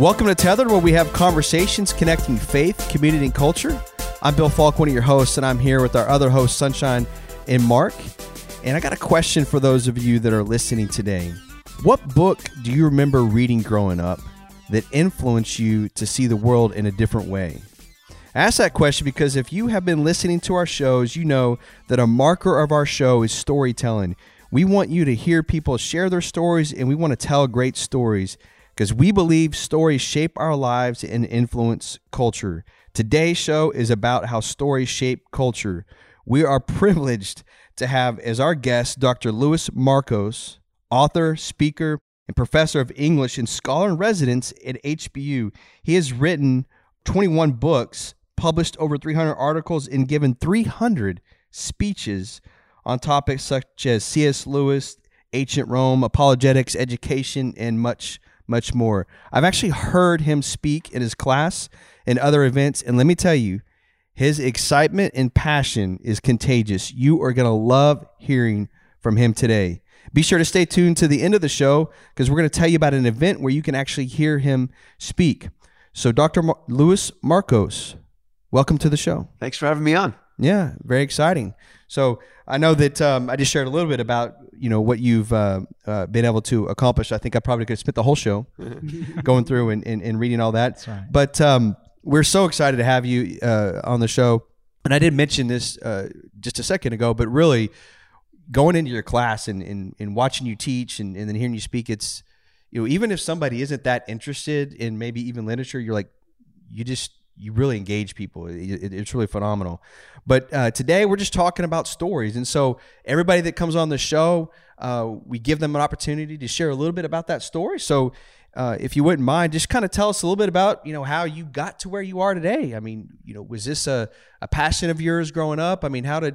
Welcome to Tethered, where we have conversations connecting faith, community, and culture. I'm Bill Falk, one of your hosts, and I'm here with our other hosts, Sunshine and Mark. And I got a question for those of you that are listening today. What book do you remember reading growing up that influenced you to see the world in a different way? I ask that question because if you have been listening to our shows, you know that a marker of our show is storytelling. We want you to hear people share their stories and we want to tell great stories because we believe stories shape our lives and influence culture. Today's show is about how stories shape culture. We are privileged to have as our guest Dr. Louis Markos, author, speaker, and professor of English and scholar in residence at HBU. He has written 21 books, published over 300 articles, and given 300 speeches on topics such as C.S. Lewis, ancient Rome, apologetics, education, and much, much more. I've actually heard him speak in his class and other events, and let me tell you, his excitement and passion is contagious. You are going to love hearing from him today. Be sure to stay tuned to the end of the show because we're going to tell you about an event where you can actually hear him speak. So, Dr. Mar- Louis Markos, welcome to the show. Thanks for having me on. Yeah, very exciting. So I know that um, I just shared a little bit about you know what you've uh, uh, been able to accomplish. I think I probably could have spent the whole show going through and, and, and, reading all that. Right. But um, we're so excited to have you uh, on the show. And I did mention this uh, just a second ago, but really going into your class and, and, and watching you teach and, and then hearing you speak, it's you know even if somebody isn't that interested in maybe even literature, you're like you just you really engage people. It, it, it's really phenomenal. But uh, today we're just talking about stories, and so everybody that comes on the show, uh, we give them an opportunity to share a little bit about that story. So. Uh, if you wouldn't mind, just kind of tell us a little bit about you know how you got to where you are today. I mean, you know, was this a, a passion of yours growing up? I mean, how did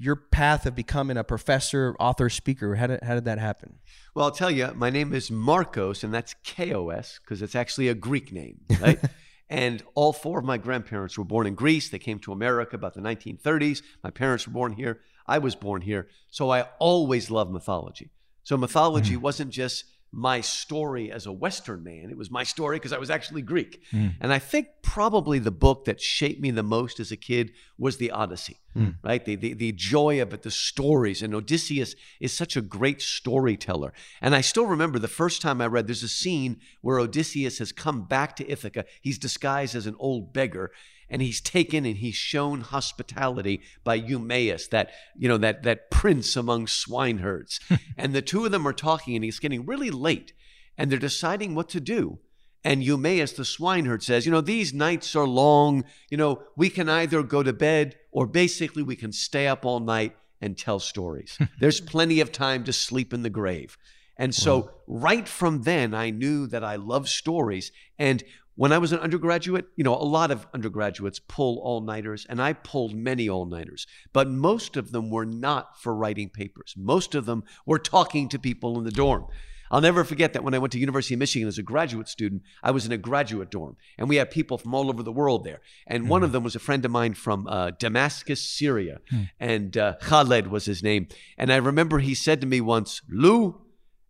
your path of becoming a professor, author, speaker, how did, how did that happen? Well, I'll tell you, my name is Markos, and that's K O S because it's actually a Greek name, right? And all four of my grandparents were born in Greece. They came to America about the 1930s. My parents were born here. I was born here. So I always loved mythology. So mythology mm. wasn't just my story as a Western man. It was my story because I was actually Greek. Mm. And I think probably the book that shaped me the most as a kid was the Odyssey, mm. right? The, the, the joy of it, the stories. And Odysseus is such a great storyteller. And I still remember the first time I read, there's a scene where Odysseus has come back to Ithaca. He's disguised as an old beggar and he's taken and he's shown hospitality by Eumaeus, that you know that that prince among swineherds. and the two of them are talking, and it's getting really late, and they're deciding what to do. And Eumaeus, the swineherd, says, You know, these nights are long. You know, we can either go to bed or basically we can stay up all night and tell stories. There's plenty of time to sleep in the grave. And so, wow. right from then, I knew that I love stories. And when I was an undergraduate, you know, a lot of undergraduates pull all nighters, and I pulled many all nighters, but most of them were not for writing papers. Most of them were talking to people in the dorm. I'll never forget that when I went to University of Michigan as a graduate student, I was in a graduate dorm, and we had people from all over the world there. And mm-hmm. one of hmm. them was a friend of mine from uh, Damascus, Syria, mm. and uh, Khaled was his name. And I remember he said to me once, "Lou,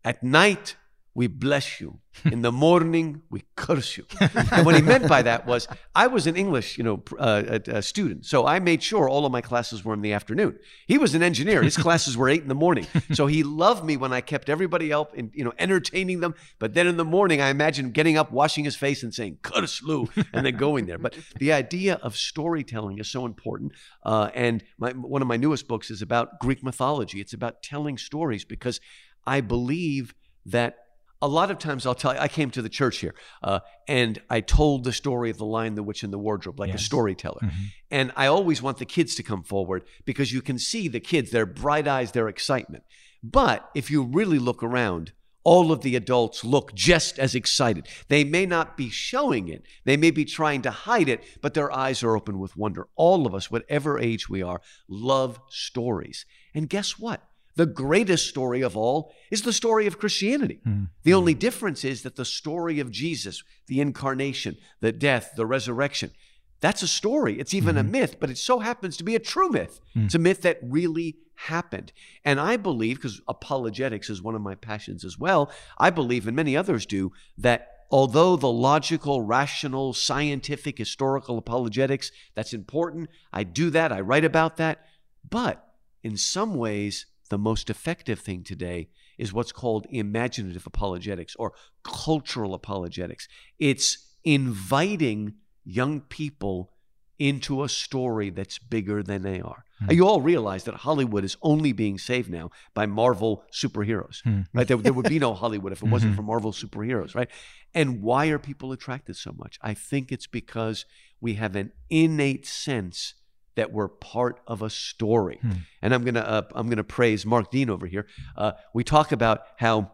at night we bless you. In the morning, we curse you. and what he meant by that was, I was an English, you know, uh, a, a student, so I made sure all of my classes were in the afternoon. He was an engineer; his classes were eight in the morning. So he loved me when I kept everybody up and you know entertaining them. But then in the morning, I imagine getting up, washing his face, and saying "curse Lou," and then going there. But the idea of storytelling is so important. Uh, and my, one of my newest books is about Greek mythology. It's about telling stories because I believe that a lot of times I'll tell you, I came to the church here uh, and I told the story of the lion, the witch, and the wardrobe like yes. a storyteller. Mm-hmm. And I always want the kids to come forward because you can see the kids, their bright eyes, their excitement. But if you really look around, all of the adults look just as excited. They may not be showing it, they may be trying to hide it, but their eyes are open with wonder. All of us, whatever age we are, love stories. And guess what? The greatest story of all is the story of Christianity. Mm. The only difference is that the story of Jesus, the incarnation, the death, the resurrection, that's a story. It's even mm-hmm. a myth, but it so happens to be a true myth. Mm. It's a myth that really happened. And I believe, because apologetics is one of my passions as well, I believe, and many others do, that although the logical, rational, scientific, historical apologetics, that's important. I do that, I write about that. But in some ways, the most effective thing today is what's called imaginative apologetics or cultural apologetics. It's inviting young people into a story that's bigger than they are. Mm. You all realize that Hollywood is only being saved now by Marvel superheroes, mm. right? There, there, would be no Hollywood if it wasn't mm-hmm. for Marvel superheroes, right? And why are people attracted so much? I think it's because we have an innate sense that we're part of a story. Hmm. And I'm gonna uh, I'm gonna praise Mark Dean over here. Uh, we talk about how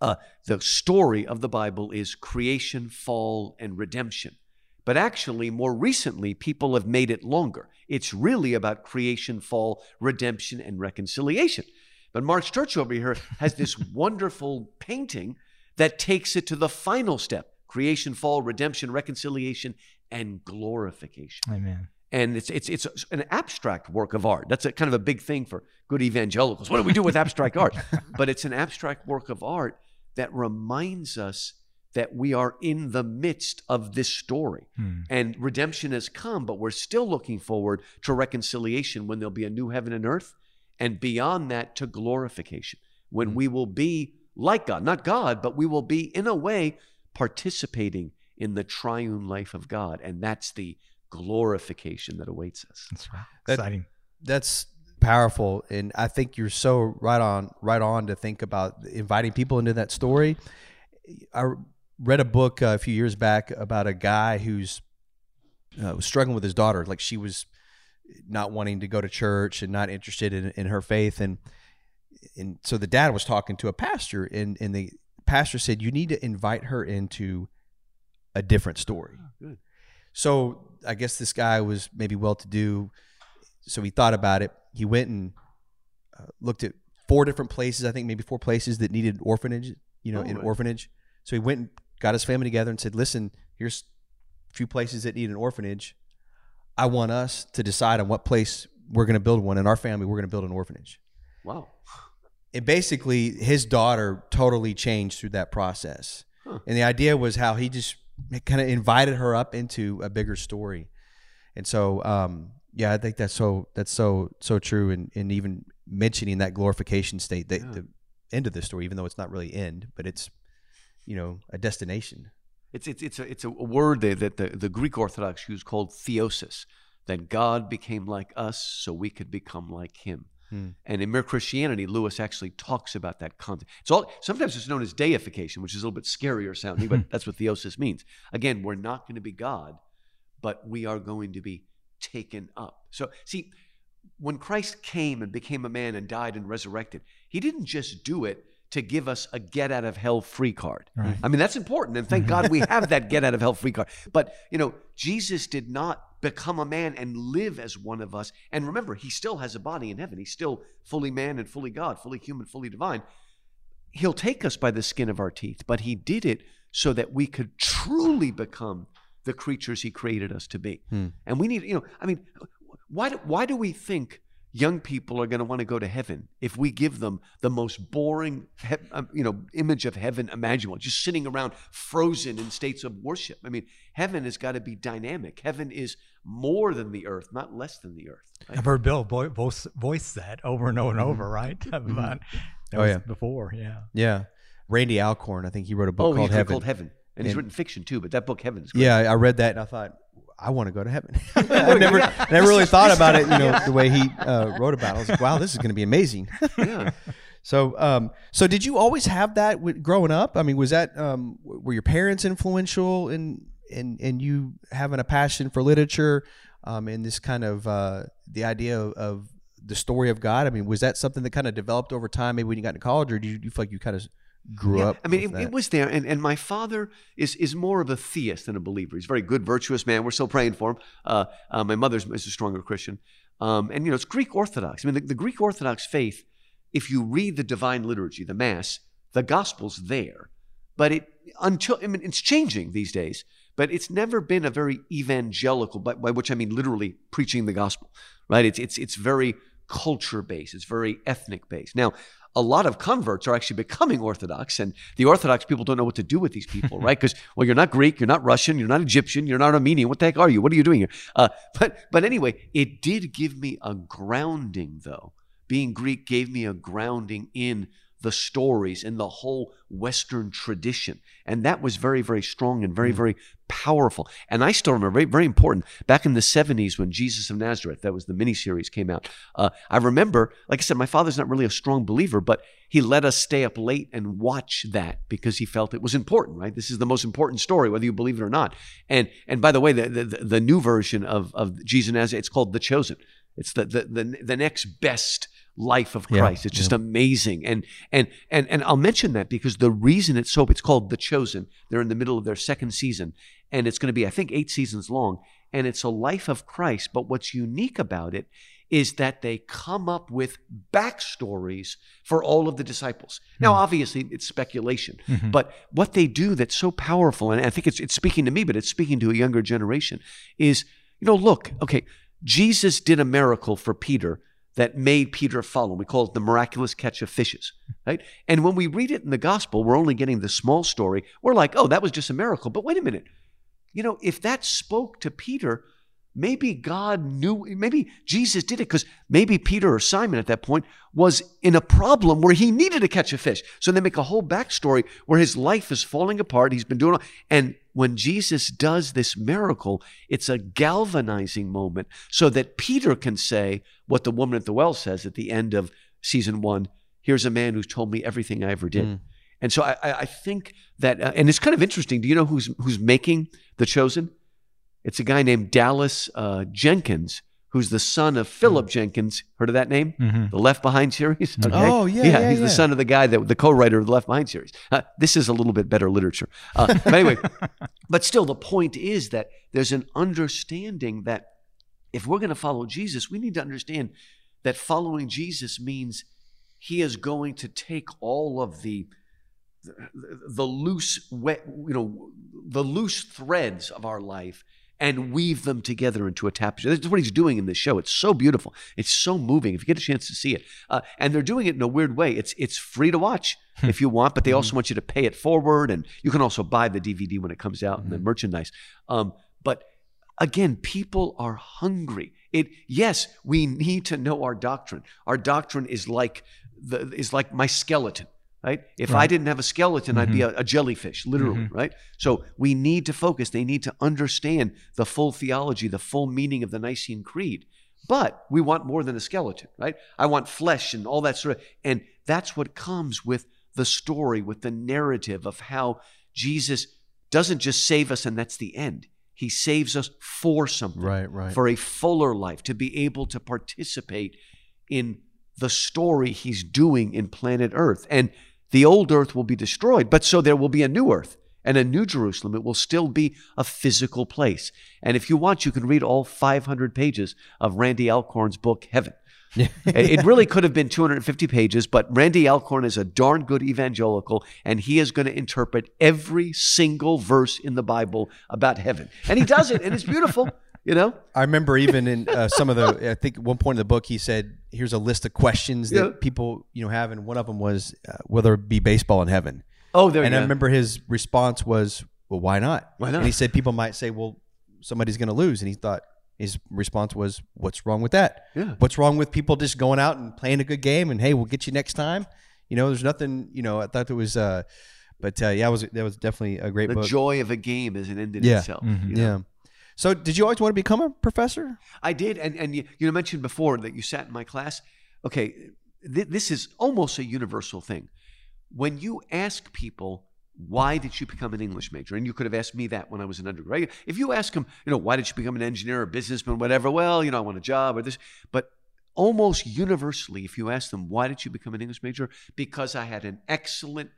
uh, the story of the Bible is creation, fall, and redemption. But actually, more recently, people have made it longer. It's really about creation, fall, redemption, and reconciliation. But Mark's church over here has this wonderful painting that takes it to the final step creation, fall, redemption, reconciliation, and glorification. Amen and it's it's it's an abstract work of art. That's a kind of a big thing for good evangelicals. What do we do with abstract art? But it's an abstract work of art that reminds us that we are in the midst of this story. Hmm. And redemption has come, but we're still looking forward to reconciliation when there'll be a new heaven and earth, and beyond that to glorification, when hmm. we will be like God, not God, but we will be in a way participating in the triune life of God. And that's the glorification that awaits us. That's right. Exciting. that's powerful, and I think you're so right on, right on to think about inviting people into that story. I read a book uh, a few years back about a guy who's uh, was struggling with his daughter, like she was not wanting to go to church and not interested in, in her faith, and and so the dad was talking to a pastor, and and the pastor said you need to invite her into a different story. Oh, so I guess this guy was maybe well to do, so he thought about it. He went and uh, looked at four different places. I think maybe four places that needed orphanage. You know, oh, an right. orphanage. So he went and got his family together and said, "Listen, here's a few places that need an orphanage. I want us to decide on what place we're going to build one. In our family, we're going to build an orphanage." Wow. And basically, his daughter totally changed through that process. Huh. And the idea was how he just it kind of invited her up into a bigger story. And so, um, yeah, I think that's so that's so so true. And and even mentioning that glorification state, that yeah. the end of the story, even though it's not really end, but it's you know a destination. It's it's it's a it's a word that, that the, the Greek Orthodox use called theosis, that God became like us so we could become like Him. Hmm. And in Mere Christianity, Lewis actually talks about that concept. It's all sometimes it's known as deification, which is a little bit scarier sounding, but that's what theosis means. Again, we're not going to be God, but we are going to be taken up. So, see, when Christ came and became a man and died and resurrected, he didn't just do it to give us a get out of hell free card. Right. I mean, that's important. And thank God we have that get out of hell free card. But, you know, Jesus did not become a man and live as one of us. And remember, he still has a body in heaven. He's still fully man and fully God, fully human, fully divine. He'll take us by the skin of our teeth, but he did it so that we could truly become the creatures he created us to be. Hmm. And we need, you know, I mean, why do, why do we think young people are going to want to go to heaven if we give them the most boring um, you know image of heaven imaginable just sitting around frozen in states of worship. I mean heaven has got to be dynamic. Heaven is more than the earth not less than the earth right? i've heard bill voice, voice that over and over and over mm-hmm. right? Mm-hmm. oh yeah. before yeah. Yeah. Randy alcorn i think he wrote a book oh, called heaven. called heaven. And, and he's written fiction too but that book heaven's great. yeah i read that and i thought I want to go to heaven. I never, never really thought about it, you know, the way he uh, wrote about it. I was like, wow, this is going to be amazing. yeah. So, um, so did you always have that with, growing up? I mean, was that um, were your parents influential in in in you having a passion for literature, um, and this kind of uh, the idea of, of the story of God? I mean, was that something that kind of developed over time, maybe when you got into college, or do you, you feel like you kind of grew yeah, up. I mean, it, it, was there, and, and my father is is more of a theist than a believer. He's a very good, virtuous man. We're still praying for him. Uh, uh, my mother's is a stronger Christian, um, and you know it's Greek Orthodox. I mean, the, the, Greek Orthodox faith. If you read the divine liturgy, the Mass, the Gospel's there, but it until I mean it's changing these days. But it's never been a very evangelical, by, by which I mean literally preaching the gospel, right? It's it's it's very culture based. It's very ethnic based. Now, a lot of converts are actually becoming Orthodox, and the Orthodox people don't know what to do with these people, right? Because well, you're not Greek, you're not Russian, you're not Egyptian, you're not Armenian. What the heck are you? What are you doing here? Uh, but but anyway, it did give me a grounding, though. Being Greek gave me a grounding in the stories and the whole Western tradition. And that was very, very strong and very, very powerful. And I still remember, very, very important, back in the 70s when Jesus of Nazareth, that was the miniseries, came out. Uh, I remember, like I said, my father's not really a strong believer, but he let us stay up late and watch that because he felt it was important, right? This is the most important story, whether you believe it or not. And and by the way, the, the, the new version of, of Jesus of Nazareth, it's called The Chosen. It's the, the, the, the next best life of Yeah, Christ. It's just amazing. And and and and I'll mention that because the reason it's so it's called The Chosen. They're in the middle of their second season and it's going to be I think 8 seasons long and it's a life of Christ, but what's unique about it is that they come up with backstories for all of the disciples. Now, hmm. obviously, it's speculation, mm-hmm. but what they do that's so powerful, and I think it's, it's speaking to me, but it's speaking to a younger generation, is, you know, look, okay, Jesus did a miracle for Peter that made Peter follow. We call it the miraculous catch of fishes, right? And when we read it in the gospel, we're only getting the small story. We're like, oh, that was just a miracle. But wait a minute. You know, if that spoke to Peter, maybe God knew, maybe Jesus did it because maybe Peter or Simon at that point was in a problem where he needed to catch a fish. So they make a whole backstory where his life is falling apart. He's been doing, all, and when Jesus does this miracle, it's a galvanizing moment so that Peter can say what the woman at the well says at the end of season one here's a man who's told me everything I ever did. And so I, I I think that, uh, and it's kind of interesting. Do you know who's who's making The Chosen? It's a guy named Dallas uh, Jenkins, who's the son of Philip Jenkins. Heard of that name? The Left Behind series. Okay. Oh, yeah, yeah, he's yeah. the son of the guy that the co-writer of the Left Behind series. Uh, this is a little bit better literature, uh, but anyway. but still, the point is that there's an understanding that if we're going to follow Jesus, we need to understand that following Jesus means he is going to take all of the the, the loose you know the loose threads of our life and weave them together into a tapestry. That's what he's doing in this show. It's so beautiful. It's so moving. If you get a chance to see it, uh, and they're doing it in a weird way. It's it's free to watch if you want, but they also want you to pay it forward, and you can also buy the DVD when it comes out and the merchandise. Um, but again, people are hungry. It yes, we need to know our doctrine. Our doctrine is like the is like my skeleton. Right? If I didn't have a skeleton, I'd be mm-hmm. a, a jellyfish, literally, mm-hmm. right? So we need to focus. They need to understand the full theology, the full meaning of the Nicene Creed. But we want more than a skeleton, right? I want flesh and all that sort of, and that's what comes with the story, with the narrative of how Jesus doesn't just save us and that's the end. He saves us for something, Right, right. for a fuller life, to be able to participate in the story he's doing in planet Earth. And the old earth will be destroyed, but so there will be a new earth and a new Jerusalem. It will still be a physical place. And if you want, you can read all 500 pages of Randy Alcorn's book, Heaven. it it really could have been 250 pages, but Randy Alcorn is a darn good evangelical, and he is going to interpret every single verse in the Bible about heaven. And he does it, and it's beautiful, you know? I remember even in uh, some of the, I think one point in the book, he said, "Here's a list of questions that Yeah. people you know have, and one of them was uh, whether it be baseball in heaven." Oh, there and you I go. remember his response was, "Well, why not?" Why not? And he said people might say, "Well, somebody's going to lose," and he thought his response was, "What's wrong with that? Yeah. What's wrong with people just going out and playing a good game and hey, we'll get you next time?" You know, there's nothing. You know, I thought there was, uh, but uh, yeah, it was that was definitely a great The book. joy of a game is an end in Yeah. itself. you know? yeah. So, did you always want to become a professor? I did, and and you, you mentioned before that you sat in my class. Okay, th- this is almost a universal thing. When you ask people why did you become an English major, and you could have asked me that when I was an undergrad. Right? If you ask them, you know, why did you become an engineer or businessman, whatever? Well, you know, I want a job or this, but almost universally, if you ask them why did you become an English major, because I had an excellent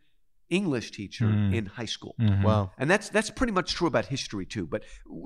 English teacher in high school. Wow. And that's that's pretty much true about history too. But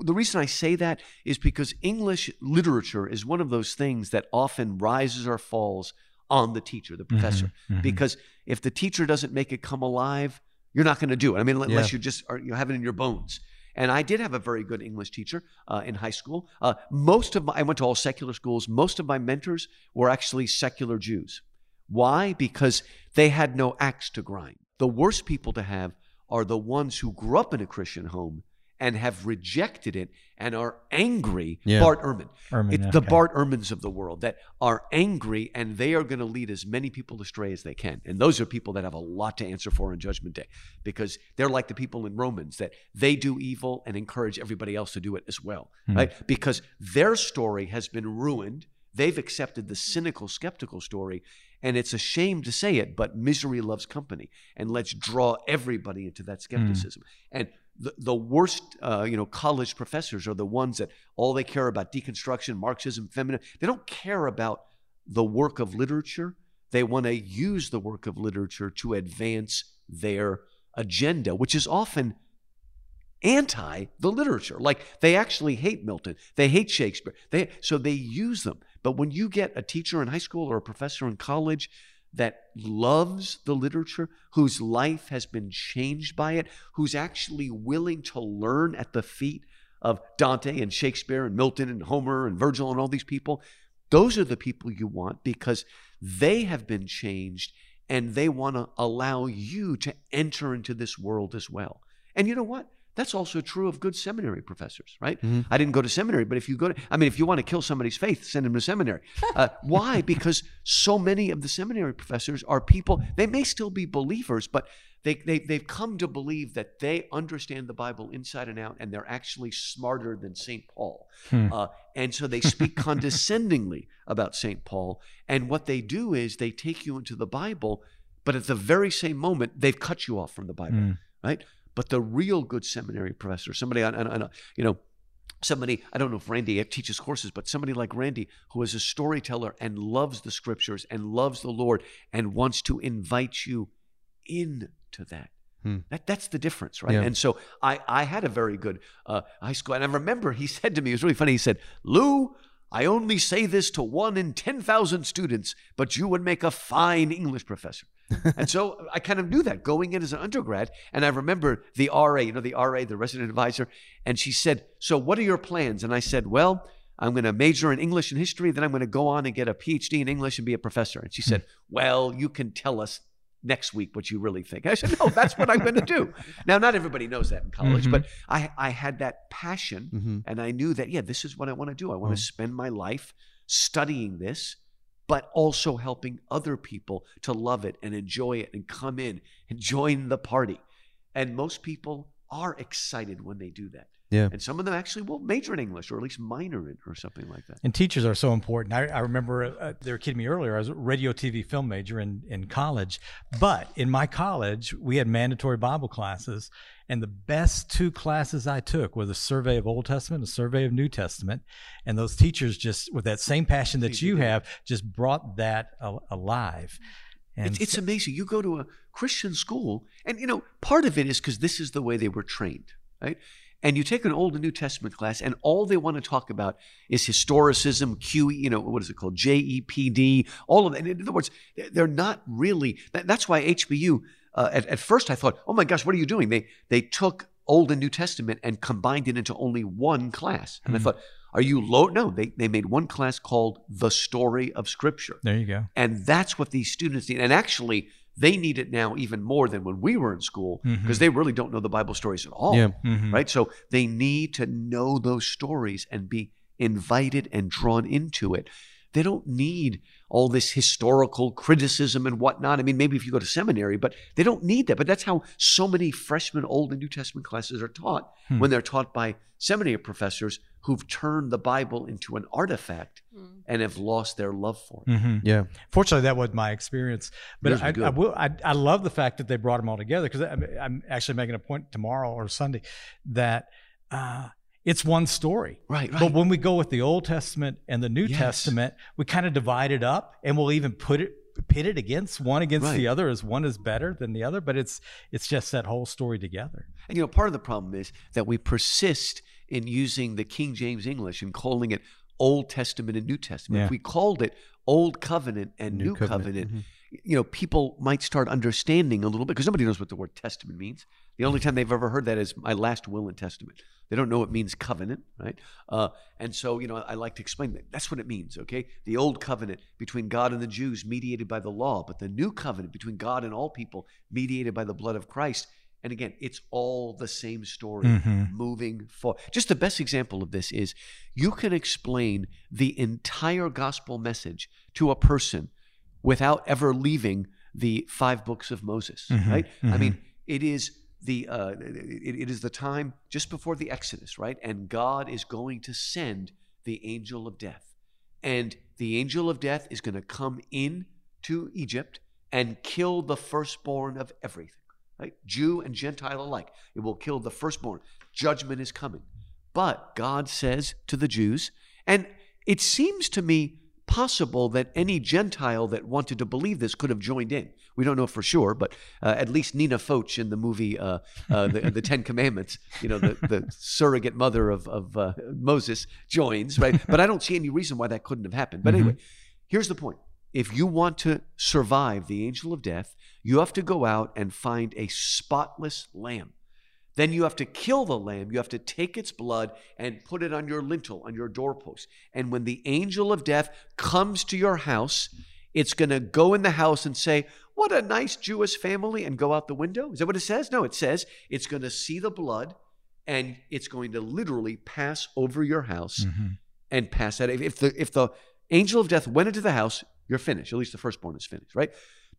the reason I say that is because English literature is one of those things that often rises or falls on the teacher, the professor. Because if the teacher doesn't make it come alive, you're not going to do it. I mean, unless Yeah. you just are you have it in your bones. And I did have a very good English teacher uh, in high school. Uh, most of my, I went to all secular schools. Most of my mentors were actually secular Jews. Why? Because they had no axe to grind. The worst people to have are the ones who grew up in a Christian home and have rejected it and are angry. Yeah. Bart Ehrman. Ehrman, it's the okay. Bart Ehrmans of the world that are angry and they are going to lead as many people astray as they can. And those are people that have a lot to answer for on Judgment Day because they're like the people in Romans that they do evil and encourage everybody else to do it as well, hmm. right? Because their story has been ruined. They've accepted the cynical, skeptical story. And it's a shame to say it, but misery loves company. And let's draw everybody into that skepticism. And the, the worst, uh, you know, college professors are the ones that all they care about deconstruction, Marxism, feminism. They don't care about the work of literature. They want to use the work of literature to advance their agenda, which is often anti the literature. Like they actually hate Milton, they hate Shakespeare. They so they use them. But when you get a teacher in high school or a professor in college that loves the literature, whose life has been changed by it, who's actually willing to learn at the feet of Dante and Shakespeare and Milton and Homer and Virgil and all these people, those are the people you want because they have been changed and they want to allow you to enter into this world as well. And you know what? That's also true of good seminary professors, right? I didn't go to seminary, but if you go to, I mean, if you want to kill somebody's faith, send them to seminary. Uh, why? Because so many of the seminary professors are people, they may still be believers, but they, they, they've come to believe that they understand the Bible inside and out, and they're actually smarter than St. Paul. Uh, and so they speak condescendingly about St. Paul. And what they do is they take you into the Bible, but at the very same moment, they've cut you off from the Bible, right? But the real good seminary professor, somebody on, on, on you know, somebody i don't know if randy teaches courses but somebody like randy who is a storyteller and loves the scriptures and loves the lord and wants to invite you into that that, that's the difference, right? Yeah. And so I, I had a very good uh, high school. And I remember he said to me, it was really funny. He said, Lou, I only say this to one in 10,000 students, but you would make a fine English professor. and so I kind of knew that going in as an undergrad. And I remember the RA, you know, the RA, the resident advisor, and she said, So what are your plans? And I said, Well, I'm going to major in English and history, then I'm going to go on and get a PhD in English and be a professor. And she said, hmm. Well, you can tell us next week what you really think. I said, No, that's what I'm going to do. Now, not everybody knows that in college, but mm-hmm. I, I had that passion mm-hmm. and I knew that, yeah, this is what I want to do. I want to hmm. spend my life studying this, but also helping other people to love it and enjoy it and come in and join the party. And most people are excited when they do that. Yeah. And some of them actually will major in English or at least minor in or something like that. And teachers are so important. I, I remember uh, they were kidding me earlier. I was a radio, TV, film major in, in college. But in my college, we had mandatory Bible classes. And the best two classes I took were the survey of Old Testament, the survey of New Testament. And those teachers just, with that same passion that you have, just brought that al- alive. And It's, it's amazing. You go to a Christian school, and you know, part of it is because this is the way they were trained, right? And you take an Old and New Testament class, and all they want to talk about is historicism, QE, you know, what is it called? JEPD, all of that. In other words, they're- they're not really, that- that's why HBU, uh, at, at first I thought, oh my gosh, what are you doing? They, they took Old and New Testament and combined it into only one class. And I hmm. thought, are you low? No, they, they made one class called The Story of Scripture. there you go. And that's what these students need. And actually, they need it now even more than when we were in school mm-hmm. because they really don't know the Bible stories at all. Yeah. Mm-hmm. Right. So they need to know those stories and be invited and drawn into it. They don't need all this historical criticism and whatnot. I mean, maybe if you go to seminary, but they don't need that. But that's how so many freshman Old and New Testament classes are taught hmm. when they're taught by seminary professors who've turned the Bible into an artifact hmm. and have lost their love for it. Mm-hmm. Yeah. Fortunately, that was my experience. But I, I will. I, I love the fact that they brought them all together because I'm, I'm actually making a point tomorrow or Sunday that uh, it's one story. Right, But when we go with the Old Testament and the New Yes. Testament, we kind of divide it up, and we'll even put it pit it against one against Right. the other as one is better than the other. But it's it's just that whole story together. And you know, part of the problem is that we persist in using the King James English and calling it Old Testament and New Testament. Yeah. If we called it Old Covenant and New, Covenant, mm-hmm. you know, people might start understanding a little bit because nobody knows what the word testament means. The only time they've ever heard that is my last will and testament. They don't know what it means covenant, right? Uh, and so, you know, I like to explain that. That's what it means, okay? The old covenant between God and the Jews, mediated by the law, but the new covenant between God and all people, mediated by the blood of Christ. And again, it's all the same story Mhm. moving forward. Just the best example of this is you can explain the entire gospel message to a person without ever leaving the five books of Moses, Mhm, right? I mhm. mean, it is the uh, it, it is the time just before the Exodus, right? And God is going to send the angel of death, and the angel of death is going to come in to Egypt and kill the firstborn of everything, right? Jew and Gentile alike. It will kill the firstborn. Judgment is coming. But God says to the Jews, and it seems to me possible that any Gentile that wanted to believe this could have joined in. We don't know for sure, but uh, at least Nina Foch in the movie uh, uh, the, the Ten Commandments, you know, the, the surrogate mother of, of uh, Moses joins, right? But I don't see any reason why that couldn't have happened. But anyway, here's the point. If you want to survive the angel of death, you have to go out and find a spotless lamb. Then you have to kill the lamb. You have to take its blood and put it on your lintel, on your doorpost. And when the angel of death comes to your house, it's going to go in the house and say, What a nice Jewish family, and go out the window. Is that what it says? No, it says it's going to see the blood and it's going to literally pass over your house Mhm. and pass that. If the, if the angel of death went into the house, you're finished. At least the firstborn is finished, right?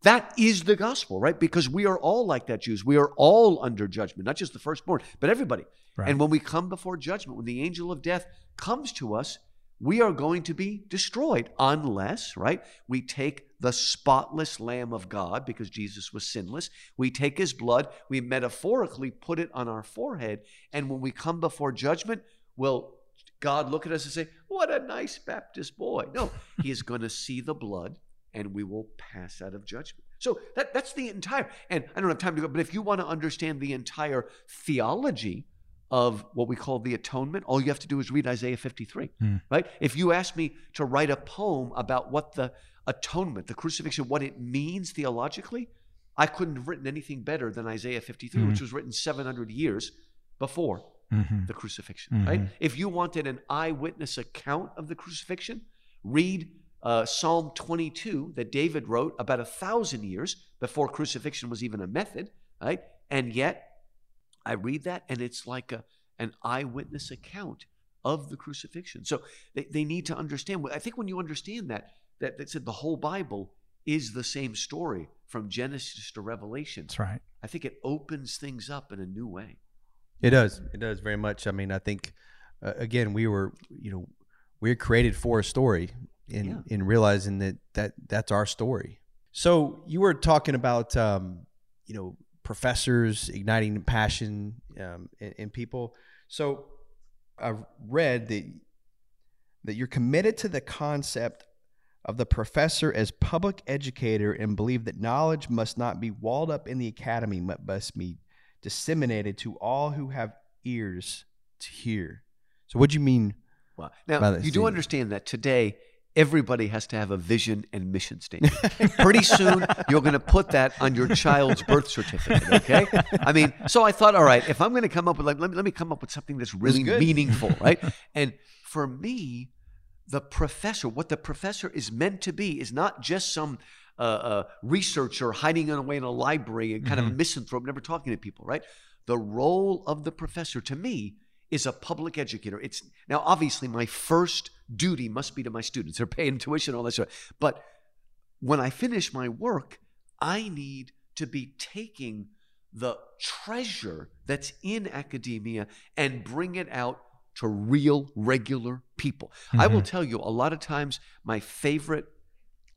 That is the gospel, right? Because we are all like that, Jews. We are all under judgment, not just the firstborn, but everybody. Right. And when we come before judgment, when the angel of death comes to us, we are going to be destroyed unless, right? We take the spotless Lamb of God because Jesus was sinless. We take his blood, we metaphorically put it on our forehead. And when we come before judgment, will God look at us and say, What a nice Baptist boy? No, he is going to see the blood and we will pass out of judgment. So that, that's the entire, and I don't have time to go, but if you want to understand the entire theology of what we call the atonement, all you have to do is read Isaiah 53, Hmm. right? If you ask me to write a poem about what the atonement, the crucifixion, what it means theologically, I couldn't have written anything better than Isaiah 53, which was written 700 years before Mhm. the crucifixion, right? Mhm. If you wanted an eyewitness account of the crucifixion, read uh, Psalm 22 that David wrote about a thousand years before crucifixion was even a method, right? And yet, I read that and it's like a, an eyewitness account of the crucifixion. So they, they need to understand. I think when you understand that, that, that said the whole Bible is the same story from Genesis to Revelation, That's right. I think it opens things up in a new way. It does. It does very much. I mean, I think uh, again, we were, you know, we're created for a story in Yeah. in realizing that that that's our story. So you were talking about, um, you know, professors igniting passion um, in, in people. So I've read that that you're committed to the concept of the professor as public educator and believe that knowledge must not be walled up in the academy but must be disseminated to all who have ears to hear. So what do you mean? By Now, you do understand that today everybody has to have a vision and mission statement. Pretty soon, you're going to put that on your child's birth certificate, okay? I mean, so I thought, all right, if I'm going to come up with, like, let me, let me come up with something that's really meaningful, right? And for me, the professor, what the professor is meant to be, is not just some uh, uh, researcher hiding away in a library and kind of a misanthrope, never talking to people, right? The role of the professor, to me, is a public educator. It's now obviously my first duty must be to my students. They're paying tuition, all that stuff. But when I finish my work, I need to be taking the treasure that's in academia and bring it out to real, regular people. I will tell you, a lot of times, my favorite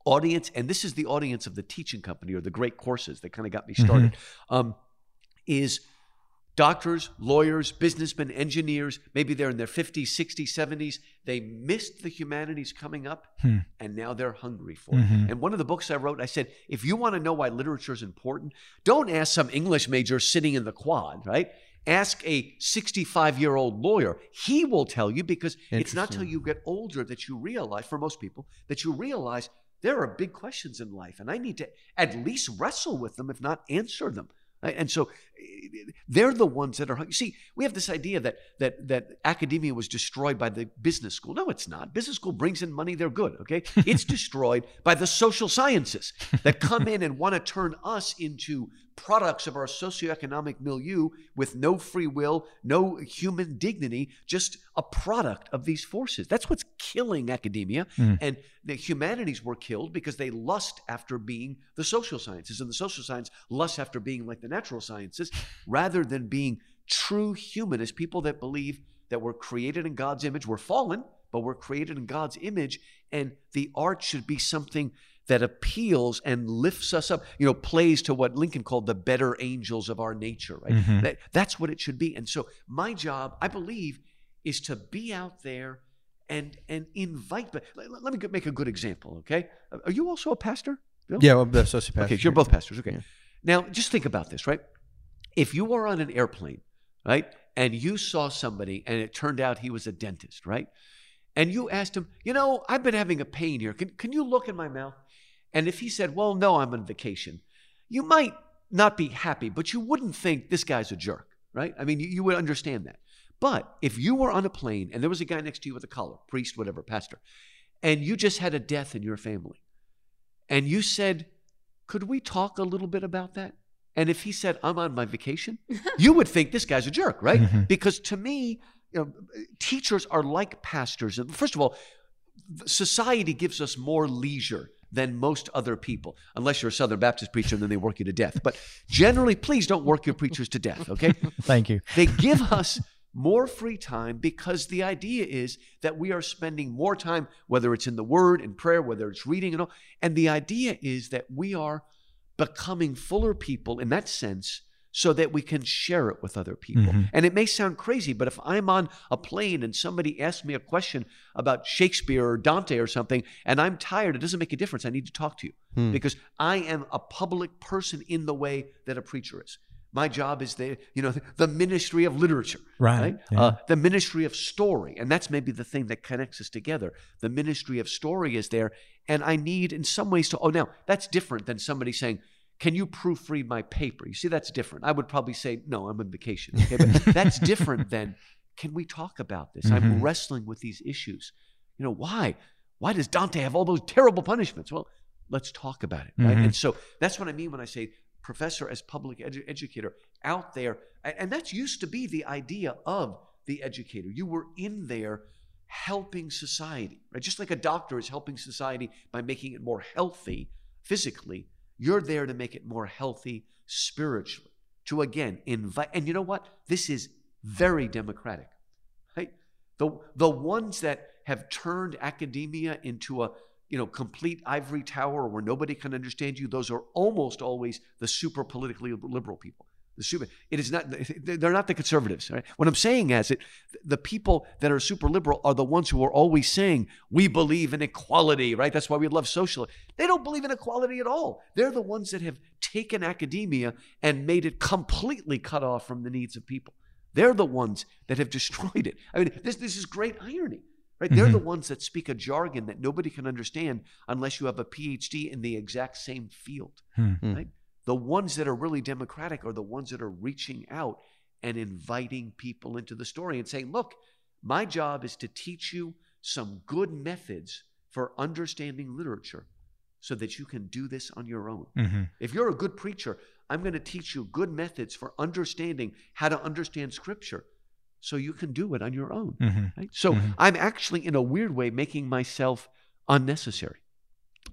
audience, and this is the audience of the teaching company or the great courses that kind of got me started, um, is doctors, lawyers, businessmen, engineers. Maybe they're in their 50s, 60s, 70s. They missed the humanities coming up, Hmm. and now they're hungry for it. Mhm. And one of the books I wrote, I said, if you want to know why literature is important, don't ask some English major sitting in the quad, right? Ask a 65 year old lawyer. He will tell you because it's not till you get older that you realize, for most people, that you realize there are big questions in life, and I need to at least wrestle with them, if not answer them. And so they're the ones that are. You see, we have this idea that that that academia was destroyed by the business school. No, it's not. Business school brings in money; they're good. Okay, it's destroyed by the social sciences that come in and want to turn us into products of our socioeconomic milieu with no free will, no human dignity, just a product of these forces. That's what's killing academia. Mm. And the humanities were killed because they lust after being the social sciences, and the social science lust after being like the natural sciences, rather than being true humanists, people that believe that we're created in God's image. We're fallen, but we're created in God's image, and the art should be something that appeals and lifts us up, you know, plays to what Lincoln called the better angels of our nature, right? Mm-hmm. That, that's what it should be. And so my job, I believe, is to be out there and and invite. But let, let me make a good example, okay? Are you also a pastor? Bill? Yeah, I'm the associate pastor. Okay, so you're both pastors. Okay. Yeah. Now, just think about this, right? If you were on an airplane, right, and you saw somebody and it turned out he was a dentist, right? And you asked him, you know, I've been having a pain here. Can, can you look in my mouth? And if he said, Well, no, I'm on vacation, you might not be happy, but you wouldn't think this guy's a jerk, right? I mean, you, you would understand that. But if you were on a plane and there was a guy next to you with a collar, priest, whatever, pastor, and you just had a death in your family, and you said, Could we talk a little bit about that? And if he said, I'm on my vacation, you would think this guy's a jerk, right? Mm-hmm. Because to me, you know, teachers are like pastors. First of all, society gives us more leisure than most other people, unless you're a Southern Baptist preacher and then they work you to death. But generally, please don't work your preachers to death, okay? Thank you. They give us more free time because the idea is that we are spending more time, whether it's in the Word, in prayer, whether it's reading and all. And the idea is that we are becoming fuller people in that sense so that we can share it with other people. Mm-hmm. And it may sound crazy, but if I'm on a plane and somebody asks me a question about Shakespeare or Dante or something, and I'm tired, it doesn't make a difference. I need to talk to you hmm. because I am a public person in the way that a preacher is. My job is the, you know, the ministry of literature, right? right? Yeah. Uh, the ministry of story, and that's maybe the thing that connects us together. The ministry of story is there, and I need, in some ways, to. Oh, now that's different than somebody saying, can you proofread my paper? You see, that's different. I would probably say, no, I'm on vacation. Okay? But that's different than, can we talk about this? Mm-hmm. I'm wrestling with these issues. You know, why? Why does Dante have all those terrible punishments? Well, let's talk about it. Right? Mm-hmm. And so that's what I mean when I say professor as public edu- educator out there. And that's used to be the idea of the educator. You were in there helping society, right? Just like a doctor is helping society by making it more healthy physically you're there to make it more healthy spiritually, to again invite. And you know what? This is very democratic, right? The, the ones that have turned academia into a you know complete ivory tower where nobody can understand you, those are almost always the super politically liberal people. The super, it is not. They're not the conservatives. Right? What I'm saying is it, the people that are super liberal are the ones who are always saying we believe in equality. Right? That's why we love social. They don't believe in equality at all. They're the ones that have taken academia and made it completely cut off from the needs of people. They're the ones that have destroyed it. I mean, this this is great irony. Right? Mm-hmm. They're the ones that speak a jargon that nobody can understand unless you have a PhD in the exact same field. Mm-hmm. Right? The ones that are really democratic are the ones that are reaching out and inviting people into the story and saying, look, my job is to teach you some good methods for understanding literature so that you can do this on your own. Mm-hmm. If you're a good preacher, I'm going to teach you good methods for understanding how to understand scripture so you can do it on your own. Mm-hmm. Right? So mm-hmm. I'm actually, in a weird way, making myself unnecessary.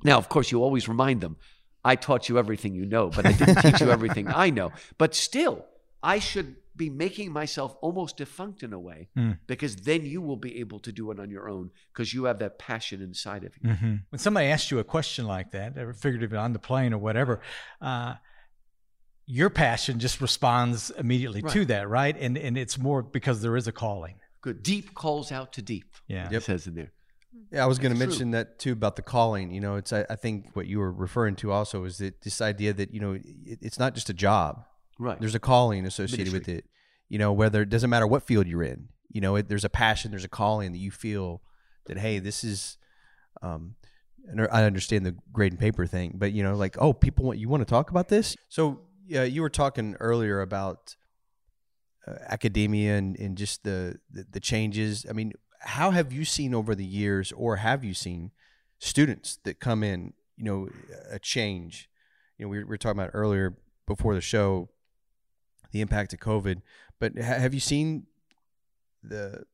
Now, of course, you always remind them I taught you everything you know, but I didn't teach you everything I know. But still, I should be making myself almost defunct in a way mm. because then you will be able to do it on your own because you have that passion inside of you. Mm-hmm. When somebody asks you a question like that, or figuratively on the plane or whatever, uh, your passion just responds immediately right. to that, right? And and it's more because there is a calling. Good. Deep calls out to deep. Yeah. It says in there. Yeah, I was going to mention that too about the calling. You know, it's I, I, think what you were referring to also is that this idea that you know it, it's not just a job. Right. There's a calling associated Ministry. with it. You know, whether it doesn't matter what field you're in. You know, it, there's a passion, there's a calling that you feel that hey, this is. Um, and I understand the grade and paper thing, but you know, like oh, people want you want to talk about this. So yeah, you were talking earlier about uh, academia and, and just the, the the changes. I mean, how have you seen over the years, or have you seen students that come in? You know, a change. You know, we were, talking about earlier before the show the impact of COVID, but ha- have you seen the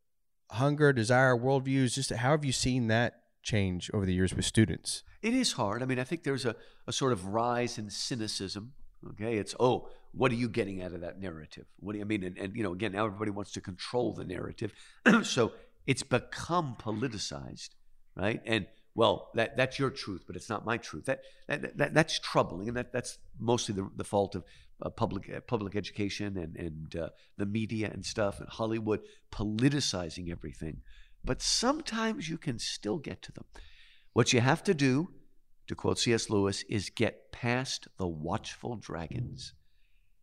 hunger, desire, worldviews? Just how have you seen that change over the years with students? It is hard. I mean, I think there's a, a sort of rise in cynicism. Okay, it's oh, what are you getting out of that narrative? What do you I mean? And, and you know, again, now everybody wants to control the narrative, so it's become politicized, right? And well, that that's your truth, but it's not my truth. That that, that that's troubling, and that that's mostly the, the fault of uh, public uh, public education and and uh, the media and stuff and Hollywood politicizing everything. But sometimes you can still get to them. What you have to do, to quote C.S. Lewis, is get past the watchful dragons.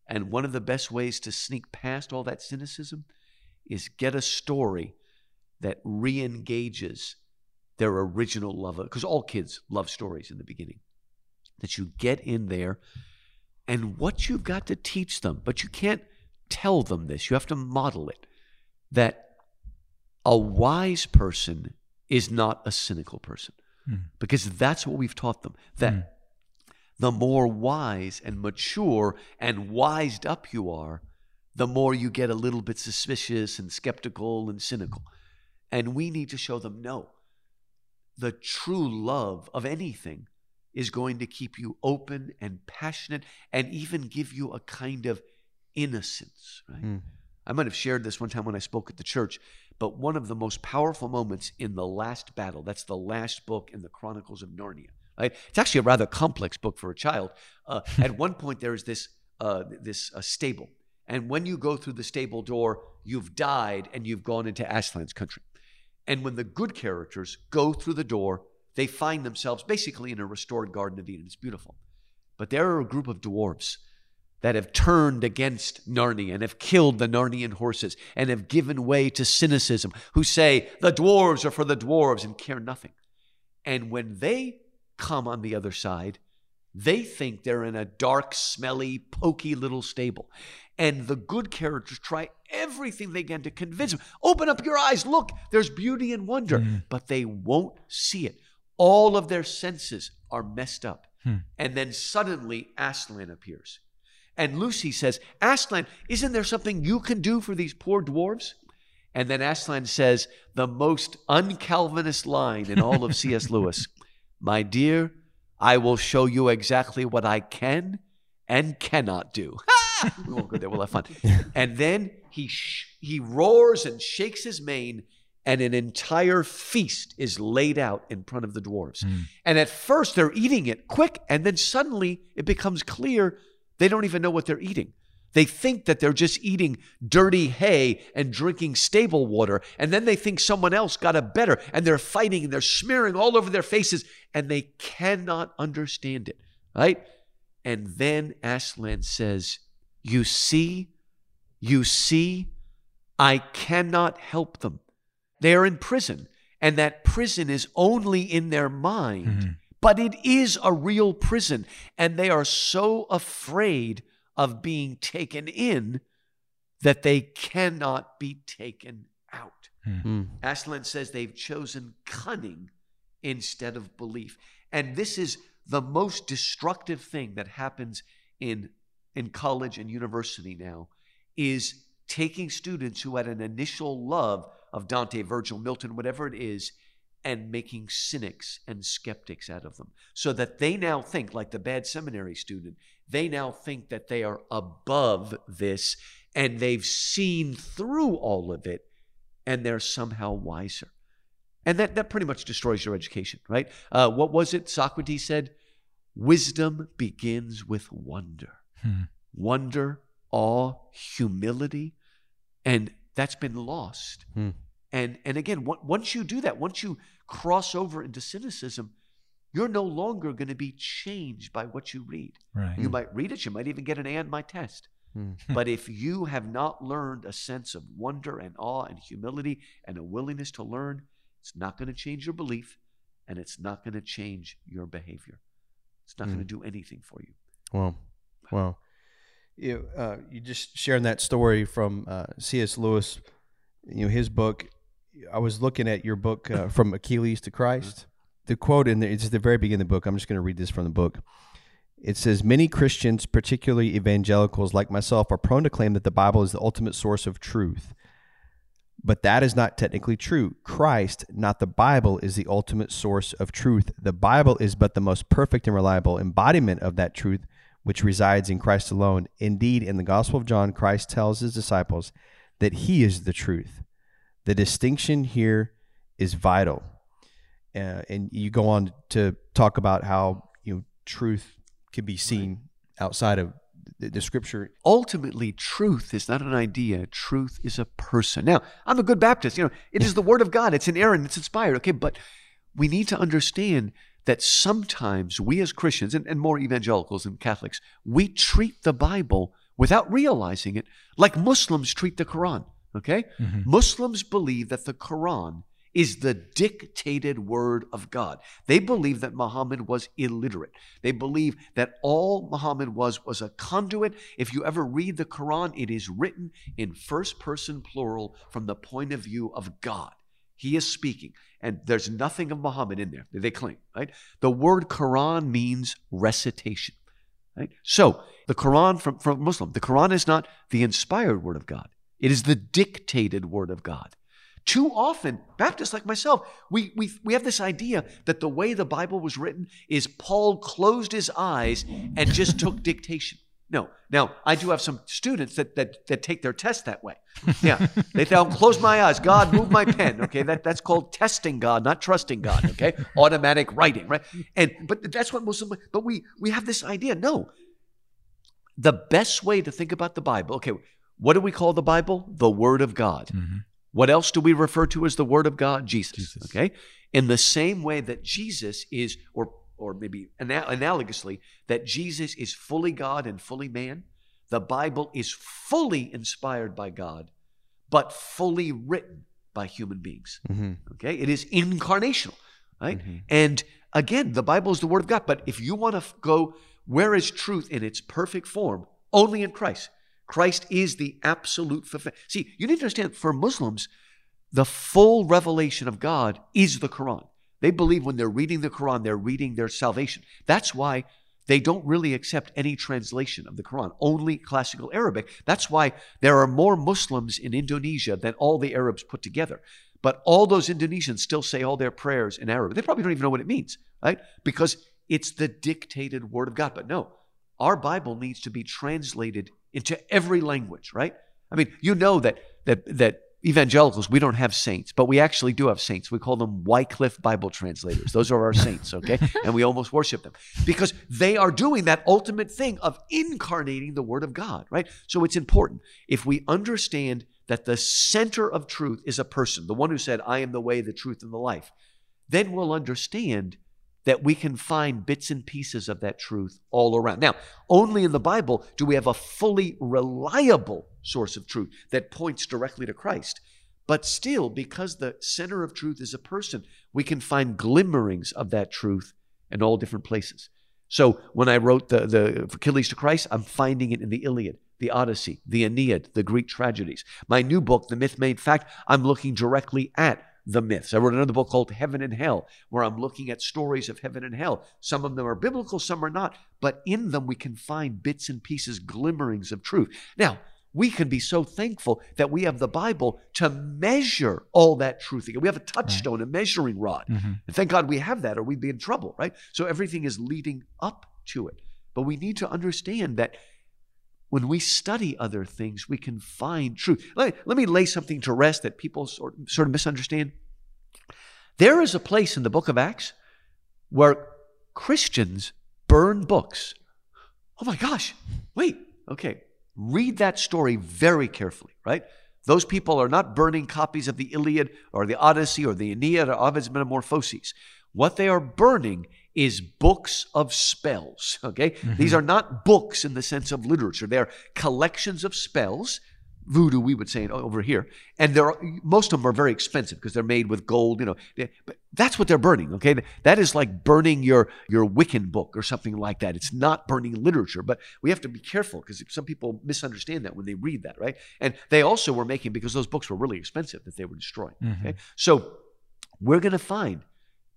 And one of the best ways to sneak past all that cynicism is get a story that re-engages their original love because all kids love stories in the beginning that you get in there and what you've got to teach them but you can't tell them this you have to model it that a wise person is not a cynical person Hmm. because that's what we've taught them that Hmm. the more wise and mature and wised up you are the more you get a little bit suspicious and skeptical and cynical and we need to show them no the true love of anything is going to keep you open and passionate and even give you a kind of innocence, right? Mm. I might have shared this one time when I spoke at the church, but one of the most powerful moments in The Last Battle, that's the last book in the Chronicles of Narnia, right? It's actually a rather complex book for a child. Uh, at one point, there's this, uh, this uh, stable. And when you go through the stable door, you've died and you've gone into Aslan's country. And when the good characters go through the door, they find themselves basically in a restored Garden of Eden. It's beautiful. But there are a group of dwarves that have turned against Narnia and have killed the Narnian horses and have given way to cynicism, who say the dwarves are for the dwarves and care nothing. And when they come on the other side, they think they're in a dark, smelly, pokey little stable. And the good characters try everything they can to convince them open up your eyes, look, there's beauty and wonder. Mhm. But they won't see it. All of their senses are messed up. Hmm. And then suddenly Aslan appears. And Lucy says, Aslan, isn't there something you can do for these poor dwarves? And then Aslan says the most uncalvinist line in all of C.S. Lewis My dear, I will show you exactly what I can and cannot do. we won't go there, we'll have fun. And then he, sh- he roars and shakes his mane, and an entire feast is laid out in front of the dwarves. Mm. And at first, they're eating it quick, and then suddenly it becomes clear they don't even know what they're eating. They think that they're just eating dirty hay and drinking stable water. And then they think someone else got a better. And they're fighting and they're smearing all over their faces. And they cannot understand it. Right? And then Aslan says, You see, you see, I cannot help them. They are in prison. And that prison is only in their mind. Mhm. But it is a real prison. And they are so afraid of being taken in that they cannot be taken out. Mm. Aslan says they've chosen cunning instead of belief. And this is the most destructive thing that happens in, in college and university now is taking students who had an initial love of Dante, Virgil, Milton, whatever it is, and making cynics and skeptics out of them. So that they now think, like the bad seminary student, they now think that they are above this and they've seen through all of it and they're somehow wiser. And that, that pretty much destroys your education, right? Uh, what was it Socrates said? Wisdom begins with wonder. Hmm. Wonder, awe, humility, and that's been lost. Hmm. And, and again, on- once you do that, once you cross over into cynicism, you're no longer going to be changed by what you read. Right. You might read it, you might even get an A on my test. Hmm. but if you have not learned a sense of wonder and awe and humility and a willingness to learn, it's not going to change your belief and it's not going to change your behavior. It's not going to Hmm. do anything for you. Well, well, You, uh, you just sharing that story from uh, C.S. Lewis, you know his book. I was looking at your book uh, from Achilles to Christ. The quote in there, it's at the very beginning of the book. I'm just going to read this from the book. It says, Many Christians, particularly evangelicals like myself, are prone to claim that the Bible is the ultimate source of truth. But that is not technically true. Christ, not the Bible, is the ultimate source of truth. The Bible is but the most perfect and reliable embodiment of that truth which resides in Christ alone. Indeed, in the Gospel of John, Christ tells his disciples that he is the truth. The distinction here is vital. Uh, and you go on to talk about how you know truth can be seen outside of the, the scripture. Ultimately, truth is not an idea. Truth is a person. Now, I'm a good Baptist. You know, it is the Word of God. It's inerrant. It's inspired. Okay, but we need to understand that sometimes we as Christians and, and more evangelicals and Catholics, we treat the Bible without realizing it like Muslims treat the Quran. Okay? Mm-hmm. Muslims believe that the Quran is the dictated word of God. They believe that Muhammad was illiterate. They believe that all Muhammad was was a conduit. If you ever read the Quran, it is written in first person plural from the point of view of God. He is speaking, and there's nothing of Muhammad in there. They claim, right? The word Quran means recitation, right? So the Quran from, from Muslim, the Quran is not the inspired word of God. It is the dictated word of God. Too often, Baptists like myself, we, we, we have this idea that the way the Bible was written is Paul closed his eyes and just took dictation. No. Now, I do have some students that, that, that take their test that way. Yeah. They I'll close my eyes. God, move my pen. Okay. That, that's called testing God, not trusting God. Okay. Automatic writing, right? And, but that's what Muslim, but we, we have this idea. No. The best way to think about the Bible, okay, what do we call the Bible? The Word of God. Mm-hmm. What else do we refer to as the Word of God? Jesus. Jesus. Okay. In the same way that Jesus is, or or maybe ana- analogously, that Jesus is fully God and fully man, the Bible is fully inspired by God, but fully written by human beings. Mm-hmm. Okay. It is incarnational, right? And again, the Bible is the Word of God. But if you want to f- go, where is truth in its perfect form? Only in Christ. Christ is the absolute fulfill. See, you need to understand for Muslims, the full revelation of God is the Quran. They believe when they're reading the Quran, they're reading their salvation. That's why they don't really accept any translation of the Quran, only classical Arabic. That's why there are more Muslims in Indonesia than all the Arabs put together. But all those Indonesians still say all their prayers in Arabic. They probably don't even know what it means, right? Because it's the dictated word of God. But no, our Bible needs to be translated into every language, right? I mean, you know that that that evangelicals we don't have saints, but we actually do have saints. We call them Wycliffe Bible translators. Those are our saints, okay? and we almost worship them because they are doing that ultimate thing of incarnating the Word of God, right? So it's important if we understand that the center of truth is a person, the one who said, "I am the way, the truth, and the life," then we'll understand that we can find bits and pieces of that truth all around. Now, only in the Bible do we have a fully reliable source of truth that points directly to Christ. But still, because the center of truth is a person, we can find glimmerings of that truth in all different places. So when I wrote the, the Achilles to Christ, I'm finding it in the Iliad, the Odyssey, the Aeneid, the Greek tragedies. My new book, The Myth Made Fact, I'm looking directly at the myths. I wrote another book called Heaven and Hell, where I'm looking at stories of heaven and hell. Some of them are biblical, some are not, but in them we can find bits and pieces, glimmerings of truth. Now, we can be so thankful that we have the Bible to measure all that truth. We have a touchstone, a measuring rod. Mhm. And thank God we have that, or we'd be in trouble, right? So everything is leading up to it. But we need to understand that when we study other things, we can find truth. Let, let me lay something to rest that people sort, sort of misunderstand. There is a place in the book of Acts where Christians burn books. Oh my gosh, wait, okay. Read that story very carefully, right? Those people are not burning copies of the Iliad or the Odyssey or the Aeneid or Ovid's Metamorphoses. What they are burning is books of spells, okay? These mm-hmm. are not books in the sense of literature. They are collections of spells voodoo we would say over here. And they're, most of them are very expensive because they're made with gold you know. But that's what they're burning okay? That is like burning your your wiccan book or something like that. It's not burning literature but we have to be careful because some people misunderstand that when they read that right? And they also were making because those books were really expensive that they were destroying mm-hmm. okay? So we're going to find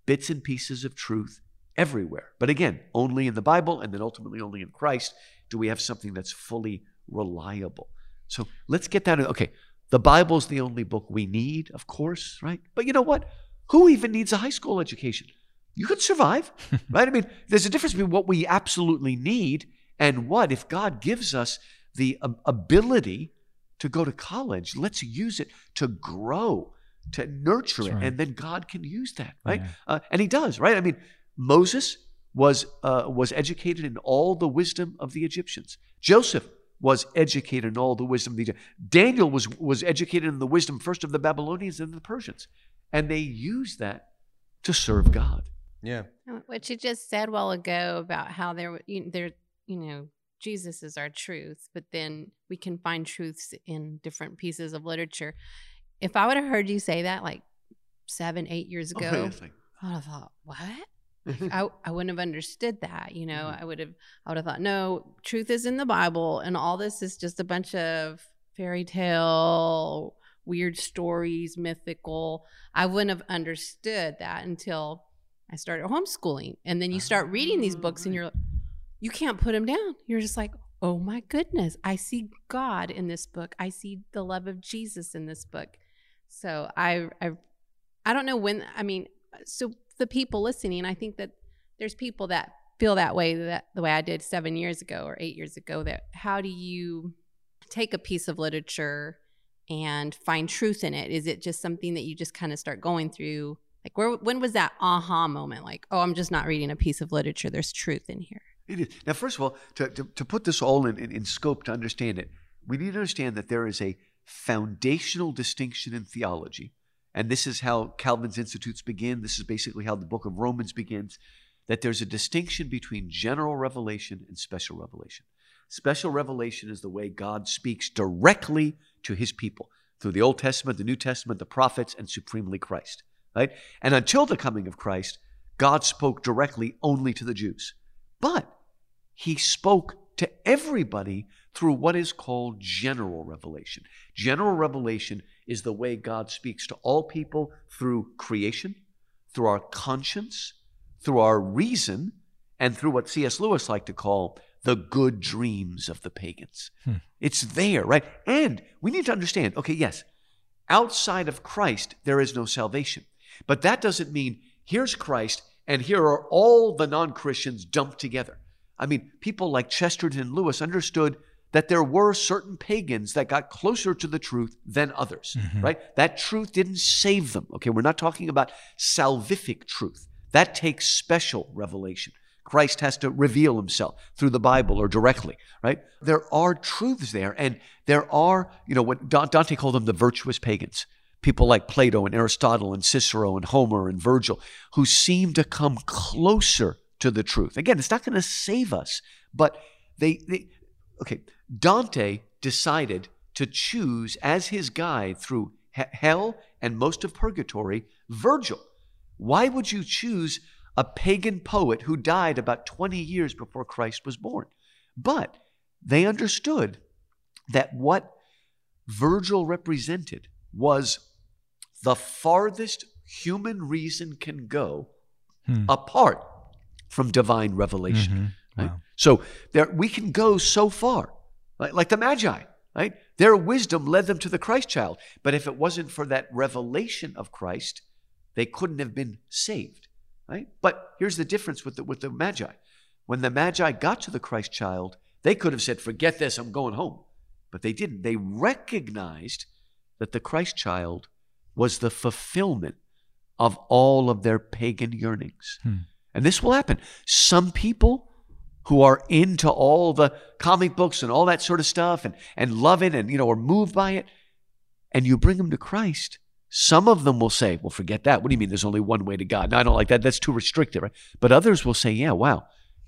bits and pieces of truth everywhere. But again only in the bible and then ultimately only in christ do we have something that's fully reliable so let's get down to okay, the Bible's the only book we need, of course, right? But you know what? Who even needs a high school education? You could survive, right? I mean, there's a difference between what we absolutely need and what, if God gives us the ability to go to college, let's use it to grow, to nurture That's it, right. and then God can use that, right? Yeah. Uh, and He does, right? I mean, Moses was uh, was educated in all the wisdom of the Egyptians. Joseph was educated in all the wisdom of the Daniel was, was educated in the wisdom first of the Babylonians and the Persians. And they used that to serve God. Yeah. What you just said a while ago about how there, you, there, you know, Jesus is our truth, but then we can find truths in different pieces of literature. If I would have heard you say that like seven, eight years oh, ago, oh, I would have thought, what? I, I wouldn't have understood that you know mm-hmm. i would have i would have thought no truth is in the bible and all this is just a bunch of fairy tale weird stories mythical. I wouldn't have understood that until i started homeschooling and then you start reading these books and you're like, you can't put them down. You're just like oh my goodness i see god in this book. I see the love of jesus in this book. So i i i don't know when i mean so the people listening, I think that there's people that feel that way that the way I did seven years ago or eight years ago. That how do you take a piece of literature and find truth in it? Is it just something that you just kind of start going through? Like where when was that aha moment? Like, oh, I'm just not reading a piece of literature. There's truth in here. It is. Now, first of all, to, to, to put this all in, in, in scope to understand it, we need to understand that there is a foundational distinction in theology and this is how Calvin's Institutes begin. This is basically how the book of Romans begins that there's a distinction between general revelation and special revelation. Special revelation is the way God speaks directly to his people through the Old Testament, the New Testament, the prophets, and supremely Christ. Right? And until the coming of Christ, God spoke directly only to the Jews. But he spoke to everybody through what is called general revelation. General revelation is the way God speaks to all people through creation, through our conscience, through our reason, and through what C.S. Lewis liked to call the good dreams of the pagans. Hmm. It's there, right? And we need to understand okay, yes, outside of Christ, there is no salvation. But that doesn't mean here's Christ and here are all the non Christians dumped together. I mean, people like Chesterton and Lewis understood that there were certain pagans that got closer to the truth than others, mm-hmm. right? That truth didn't save them. Okay, we're not talking about salvific truth. That takes special revelation. Christ has to reveal himself through the Bible or directly, right? There are truths there, and there are, you know, what Dante called them the virtuous pagans. People like Plato and Aristotle and Cicero and Homer and Virgil, who seem to come closer to the truth. Again, it's not going to save us, but they, they okay, Dante decided to choose as his guide through hell and most of purgatory Virgil. Why would you choose a pagan poet who died about 20 years before Christ was born? But they understood that what Virgil represented was the farthest human reason can go hmm. apart from divine revelation. Mm-hmm. Right? Wow. So there we can go so far like, like the Magi, right? Their wisdom led them to the Christ child. But if it wasn't for that revelation of Christ, they couldn't have been saved, right? But here's the difference with the, with the Magi. When the Magi got to the Christ child, they could have said, Forget this, I'm going home. But they didn't. They recognized that the Christ child was the fulfillment of all of their pagan yearnings. Hmm. And this will happen. Some people who are into all the comic books and all that sort of stuff and, and love it and, you know, are moved by it, and you bring them to Christ, some of them will say, well, forget that. What do you mean there's only one way to God? No, I don't like that. That's too restrictive. Right? But others will say, yeah, wow.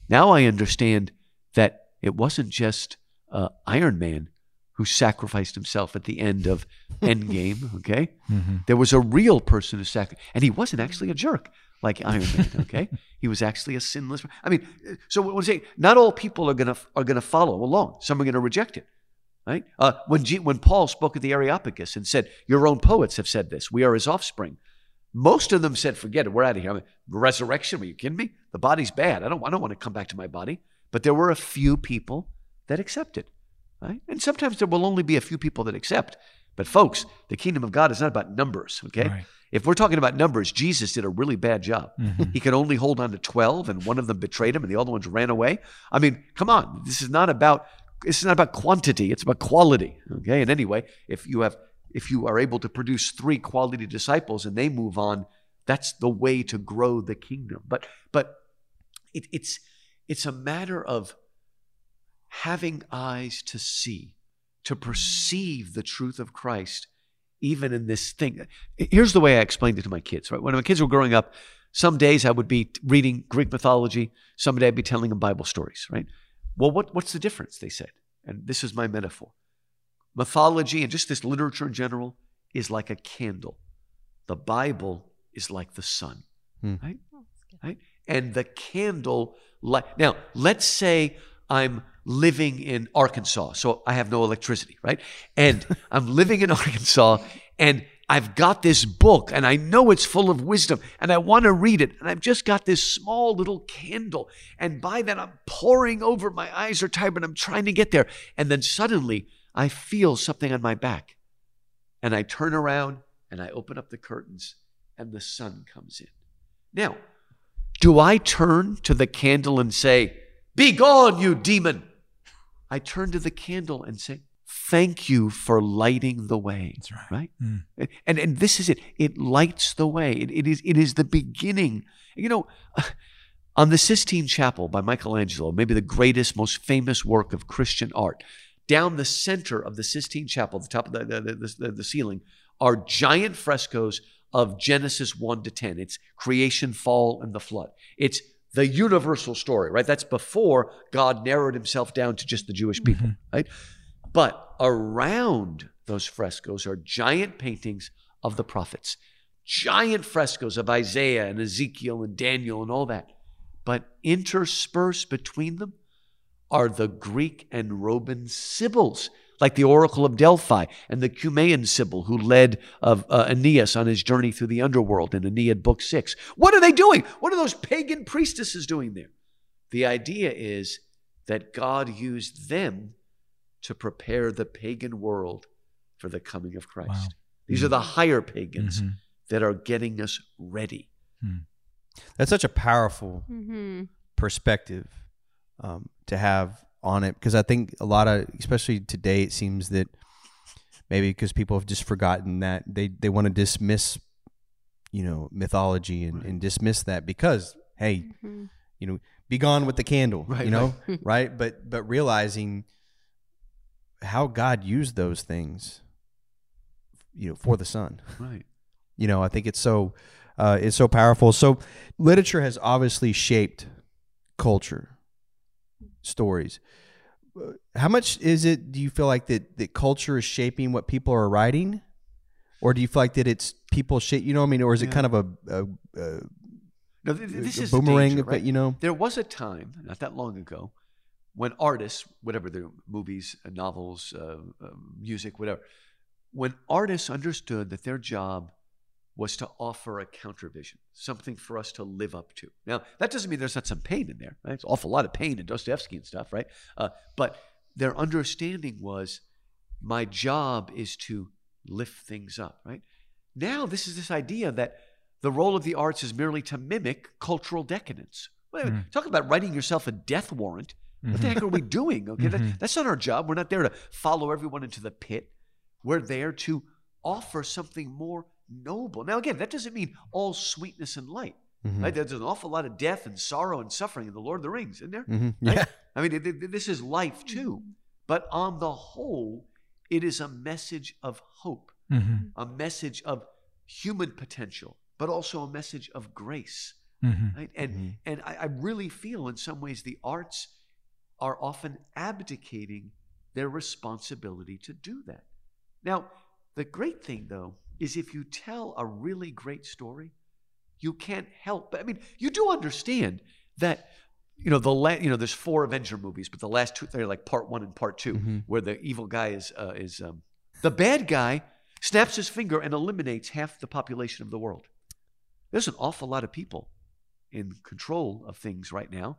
Now I understand that it wasn't just uh, Iron Man who sacrificed himself at the end of Endgame. Okay, Mhm. there was a real person who sacrificed, and he wasn't actually a jerk like Iron Man. Okay, he was actually a sinless. I mean, so what I'm saying, not all people are gonna are gonna follow along. Some are gonna reject it. Right? Uh, when G, when Paul spoke at the Areopagus and said, "Your own poets have said this. We are his offspring." Most of them said, "Forget it. We're out of here." I mean, resurrection? Are you kidding me? The body's bad. I don't. I don't want to come back to my body. But there were a few people that accepted. Right? And sometimes there will only be a few people that accept. But folks, the kingdom of God is not about numbers. Okay. Right. If we're talking about numbers, Jesus did a really bad job. Mhm. He could only hold on to 12 and one of them betrayed him and the other ones ran away. I mean, come on. This is not about it's not about quantity, it's about quality. Okay? And anyway, if you have if you are able to produce 3 quality disciples and they move on, that's the way to grow the kingdom. But but it, it's it's a matter of having eyes to see, to perceive the truth of Christ, even in this thing. Here's the way I explained it to my kids. Right when my kids were growing up, some days I would be reading Greek mythology, some day I'd be telling them Bible stories. Right. Well, what, what's the difference? They said, and this is my metaphor. Mythology and just this literature in general is like a candle. The Bible is like the sun. Hmm. Right right? And the candle light. Now, let's say I'm living in Arkansas, so I have no electricity, right? And I'm living in Arkansas, and I've got this book, and I know it's full of wisdom, and I want to read it, and I've just got this small little candle, and by that I'm pouring over. My eyes are tired, but I'm trying to get there, and then suddenly I feel something on my back, and I turn around and I open up the curtains, and the sun comes in. Now, do I turn to the candle and say, Be gone, you demon? I turn to the candle and say, Thank you for lighting the way. That's right. Right? Mm. And, and this is it. It lights the way. It, it, is, it is the beginning. You know, on the Sistine Chapel by Michelangelo, maybe the greatest, most famous work of Christian art, down the center of the Sistine Chapel, the top of the, the, the, the, the ceiling, are giant frescoes of Genesis 1 to 10. It's creation, fall, and the flood. It's the universal story, right? That's before God narrowed himself down to just the Jewish people, mm-hmm. right? But around those frescoes are giant paintings of the prophets, giant frescoes of Isaiah and Ezekiel and Daniel and all that. But interspersed between them are the Greek and Roman sibyls, like the Oracle of Delphi and the Cumaean Sibyl who led of uh, Aeneas on his journey through the underworld in Aeneid Book 6. What are they doing? What are those pagan priestesses doing there? The idea is that God used them to prepare the pagan world for the coming of Christ. Wow. These are the higher pagans Mhm. that are getting us ready. That's such a powerful Mm-hmm. perspective um, to have on it because I think a lot of, especially today, it seems that maybe because people have just forgotten that they they want to dismiss, you know, mythology and, and dismiss that because hey, Mm-hmm. you know, be gone with the candle, Right, you know, right? But but realizing how God used those things, you know, for the Son Right. you know i think it's so uh, it's so powerful so literature has obviously shaped culture stories. How much is it do you feel like that that culture is shaping what people are writing? Or do you feel like that it's people shape you know what i mean? Or is it kind of a, a, a, No, th- th- this a is boomerang danger, right? you know? There was a time, not that long ago, when artists, whatever their movies, uh, novels, uh, uh, music, whatever, when artists understood that their job was to offer a countervision, something for us to live up to. Now, that doesn't mean there's not some pain in there. Right? It's an awful lot of pain in Dostoevsky and stuff, right? Uh, but their understanding was, my job is to lift things up, right? Now, this is this idea that the role of the arts is merely to mimic cultural decadence. Wait a minute, mm-hmm. Talk about writing yourself a death warrant. What the heck are we mm-hmm. doing? Okay, that, mm-hmm. that's not our job. We're not there to follow everyone into the pit. We're there to offer something more noble. Now, again, that doesn't mean all sweetness and light. Mhm. Right? There's an awful lot of death and sorrow and suffering in the Lord of the Rings, isn't there? Mhm. Right? yeah I mean, it- it- this is life too. But on the whole, it is a message of hope, Mhm. a message of human potential, but also a message of grace. Mhm. Right? And and I, I really feel in some ways the arts are often abdicating their responsibility to do that. Now, the great thing though is if you tell a really great story, you can't help. But I mean, you do understand that you know the la- you know there's four Avenger movies, but the last two they're like part one and part 2 Mhm. where the evil guy is uh, is um, the bad guy snaps his finger and eliminates half the population of the world. There's an awful lot of people in control of things right now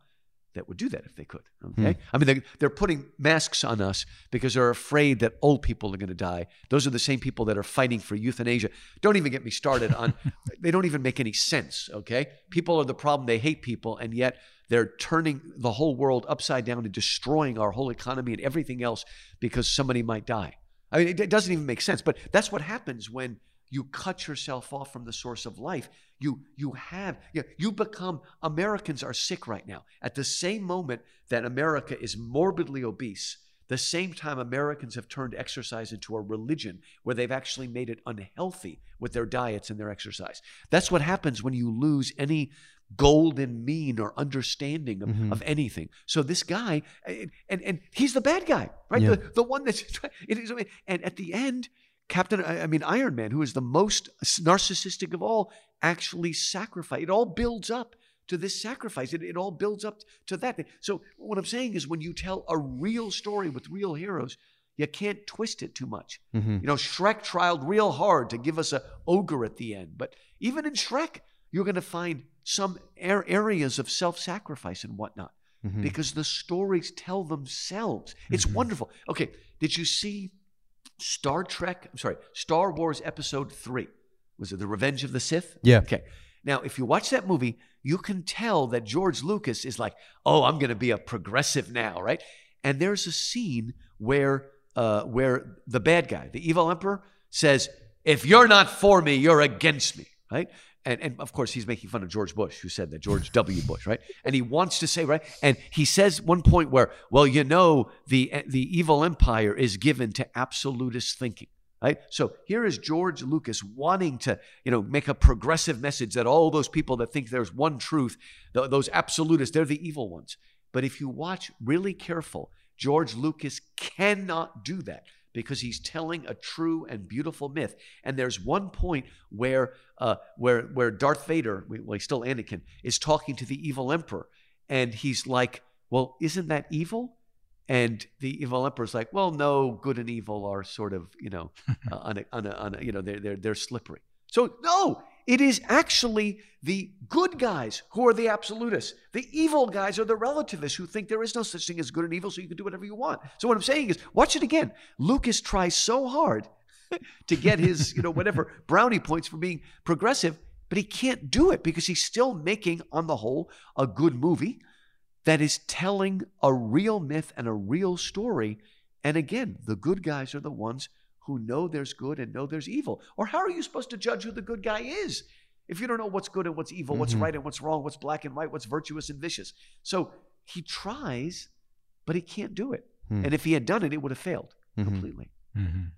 that would do that if they could. Hmm. Okay, I mean they, they're putting masks on us because they're afraid that old people are going to die. Those are the same people that are fighting for euthanasia. Don't even get me started on. they don't even make any sense. Okay, people are the problem. They hate people, and yet they're turning the whole world upside down and destroying our whole economy and everything else because somebody might die. I mean, it, it doesn't even make sense. But that's what happens when you cut yourself off from the source of life. You you have you, you become Americans are sick right now. At the same moment that America is morbidly obese, the same time Americans have turned exercise into a religion where they've actually made it unhealthy with their diets and their exercise. That's what happens when you lose any golden mean or understanding of, Mhm. of anything. So this guy, and, and and he's the bad guy, right? Yeah. The the one that's it is, and at the end, Captain, I mean Iron Man, who is the most narcissistic of all, actually sacrificed. It all builds up to this sacrifice. It, it all builds up to that. So what I'm saying is, when you tell a real story with real heroes, you can't twist it too much. Mhm. You know, Shrek tried real hard to give us a ogre at the end, but even in Shrek, you're going to find some ar- areas of self-sacrifice and whatnot Mhm. because the stories tell themselves. It's Mhm. wonderful. Okay, did you see Star Trek? I'm sorry, Star Wars Episode Three. Was it The Revenge of the Sith? Yeah. Okay. Now, if you watch that movie, you can tell that George Lucas is like, "Oh, I'm going to be a progressive now," right? And there's a scene where uh, where the bad guy, the evil emperor, says, "If you're not for me, you're against me," right? And, and of course, he's making fun of George Bush, who said that, George W. Bush, right? And he wants to say, right? And he says one point where, well, you know, the the evil empire is given to absolutist thinking, right? So here is George Lucas wanting to, you know, make a progressive message that all those people that think there's one truth, th- those absolutists, they're the evil ones. But if you watch really careful, George Lucas cannot do that because he's telling a true and beautiful myth. And there's one point where uh, where where Darth Vader, well, he's still Anakin, is talking to the evil emperor, and he's like, "Well, isn't that evil?" And the evil emperor's like, "Well, no, good and evil are sort of, you know, uh, on a, on a, on a, you know, they're they're they're slippery." So no, it is actually the good guys who are the absolutists. The evil guys are the relativists who think there is no such thing as good and evil, so you can do whatever you want. So what I'm saying is, watch it again. Lucas tries so hard to get his, you know, whatever brownie points for being progressive, but he can't do it because he's still making, on the whole, a good movie that is telling a real myth and a real story. And again, the good guys are the ones who know there's good and know there's evil. Or how are you supposed to judge who the good guy is if you don't know what's good and what's evil, what's Mhm. right and what's wrong, what's black and white, what's virtuous and vicious? So he tries, but he can't do it. Hmm. And if he had done it, it would have failed Mhm. completely. Mhm.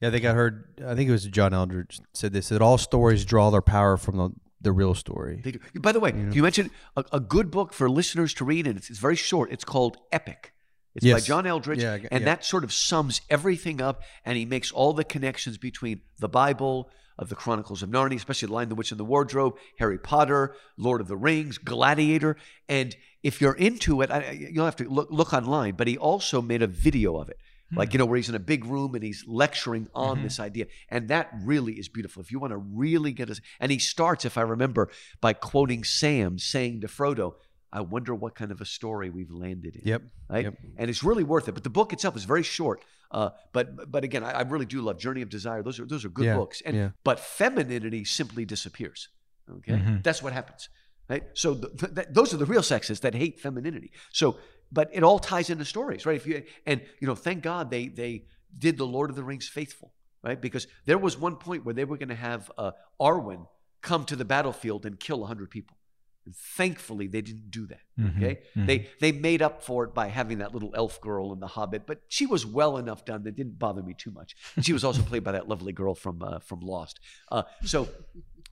Yeah, I think I heard. I think it was John Eldredge said this that all stories draw their power from the, the real story. They do. By the way, You know? you mentioned a, a good book for listeners to read, and it's, it's very short. It's called Epic. It's by John Eldredge, Yeah, and yeah. that sort of sums everything up, and he makes all the connections between the Bible, of the Chronicles of Narnia, especially The Lion, the Witch, and the Wardrobe, Harry Potter, Lord of the Rings, Gladiator, and if you're into it, I, you'll have to look, look online. But he also made a video of it, like you know, where he's in a big room and he's lecturing on Mhm. this idea, and that really is beautiful. If you want to really get us, and he starts, if I remember, by quoting Sam saying to Frodo, "I wonder what kind of a story we've landed in." Yep. right? Yep. And it's really worth it. But the book itself is very short. Uh, but but again, I, I really do love Journey of Desire. Those are those are good Yeah, books. And yeah. but femininity simply disappears. Okay, Mhm. that's what happens. Right. So th th th- those are the real sexists that hate femininity. So, but it all ties into stories, right? If you and you know, thank God they they did the Lord of the Rings faithful, right? Because there was one point where they were going to have uh, Arwen come to the battlefield and kill hundred people. And thankfully, they didn't do that. Mhm. Okay, Mhm. they they made up for it by having that little elf girl in The Hobbit, but she was well enough done that didn't bother me too much. And she was also played by that lovely girl from uh, from Lost. Uh, so,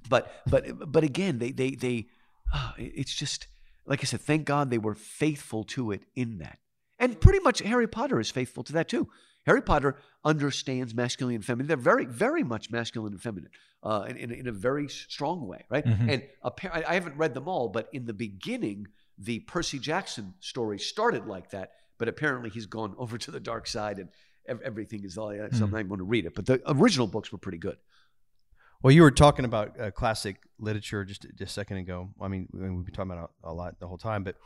but but but again, they they they, ah, it's just like I said. Thank God they were faithful to it in that. And pretty much Harry Potter is faithful to that too. Harry Potter understands masculine and feminine. They're very, very much masculine and feminine uh, in, in, in a very strong way, right? Mhm. And appa- I haven't read them all, but in the beginning, the Percy Jackson story started like that. But apparently, he's gone over to the dark side, and ev- everything is all. So I'm Mm. not going to read it. But the original books were pretty good. Well, you were talking about uh, classic literature just just a second ago. I mean, we- we've been talking about it a lot the whole time, but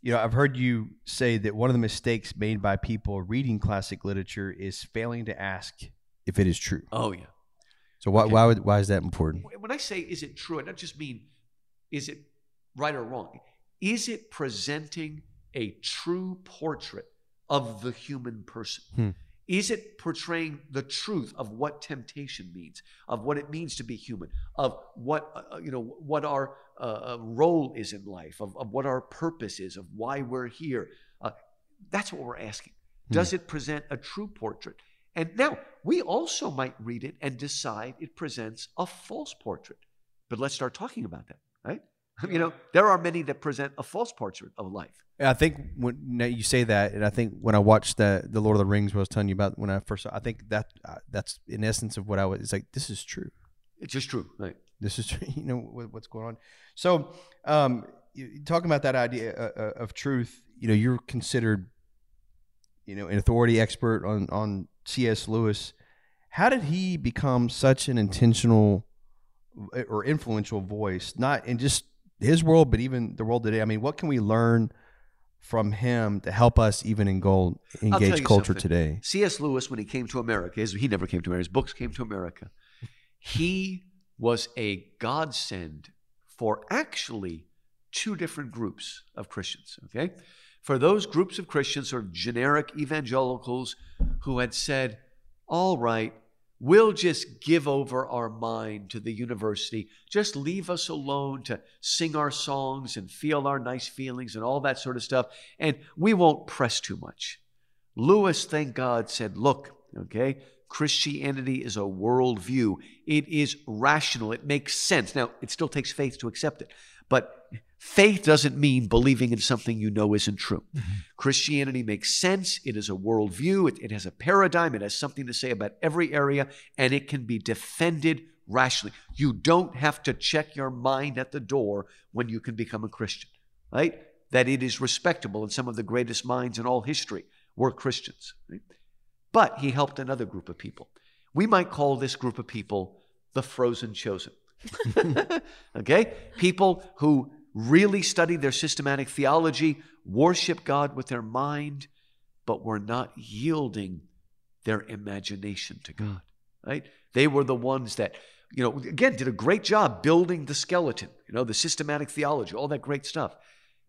you know, I've heard you say that one of the mistakes made by people reading classic literature is failing to ask if it is true. Oh yeah. So why Okay. why would, why is that important? When I say is it true, I don't just mean is it right or wrong. Is it presenting a true portrait of the human person? Hmm. Is it portraying the truth of what temptation means, of what it means to be human, of what uh, you know what our uh, uh, role is in life, of, of what our purpose is, of why we're here? Uh, that's what we're asking. Does it present a true portrait? And now we also might read it and decide it presents a false portrait. But let's start talking about that, right? You know, there are many that present a false portrait of life. And I think when now you say that, and I think when I watched the the Lord of the Rings, what I was telling you about when I first, saw, I think that uh, that's in essence of what I was. It's like this is true. It's just true, right? This is true. you know what, what's going on. So, um, talking about that idea uh, uh, of truth, you know, you're considered, you know, an authority expert on on C.S. Lewis. How did he become such an intentional uh, or influential voice, not in just his world, but even the world today? I mean, what can we learn from him to help us even in gold, engage culture something. today? C.S. Lewis, when he came to America, his, he never came to America, his books came to America. He was a godsend for actually two different groups of Christians, okay? For those groups of Christians, sort of generic evangelicals who had said, all right, we'll just give over our mind to the university. Just leave us alone to sing our songs and feel our nice feelings and all that sort of stuff, and we won't press too much. Lewis, thank God, said, Look, okay, Christianity is a worldview. It is rational. It makes sense. Now, it still takes faith to accept it, but faith doesn't mean believing in something you know isn't true. Mm-hmm. Christianity makes sense. It is a worldview. It, it has a paradigm. It has something to say about every area, and it can be defended rationally. You don't have to check your mind at the door when you can become a Christian, right? That it is respectable, and some of the greatest minds in all history were Christians. Right? But he helped another group of people. We might call this group of people the frozen chosen. okay? People who really studied their systematic theology, worship God with their mind, but were not yielding their imagination to God. Right? They were the ones that, you know, again, did a great job building the skeleton, you know, the systematic theology, all that great stuff.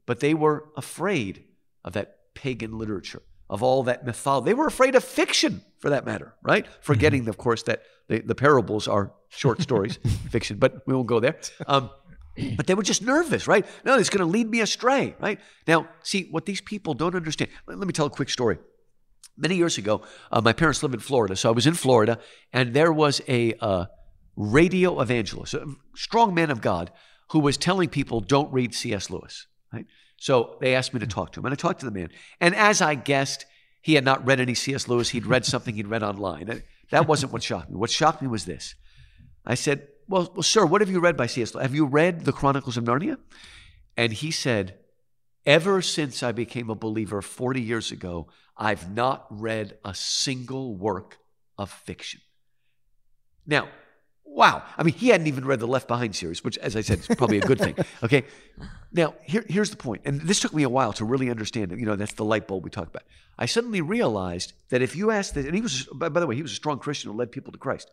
But they were afraid of that pagan literature, of all that mythology. They were afraid of fiction, for that matter, right? Forgetting, of course, that the, the parables are short stories, fiction, but we won't go there. Um, but they were just nervous, right? No, it's going to lead me astray, right? Now, see, what these people don't understand. Let, let me tell a quick story. Many years ago, uh, my parents live in Florida, so I was in Florida, and there was a uh, radio evangelist, a strong man of God, who was telling people, don't read C.S. Lewis, right? So they asked me to talk to him, and I talked to the man. And as I guessed, he had not read any C.S. Lewis. He'd read something he'd read online. That wasn't what shocked me. What shocked me was this. I said, well, well, sir, what have you read by C.S. Lewis? Have you read The Chronicles of Narnia? And he said, Ever since I became a believer 40 years ago, I've not read a single work of fiction. Now, wow. I mean, he hadn't even read the Left Behind series, which, as I said, is probably a good thing. Okay. Now, here, here's the point, and this took me a while to really understand it. You know, that's the light bulb we talked about. I suddenly realized that if you asked this, and he was, by, by the way, he was a strong Christian who led people to Christ.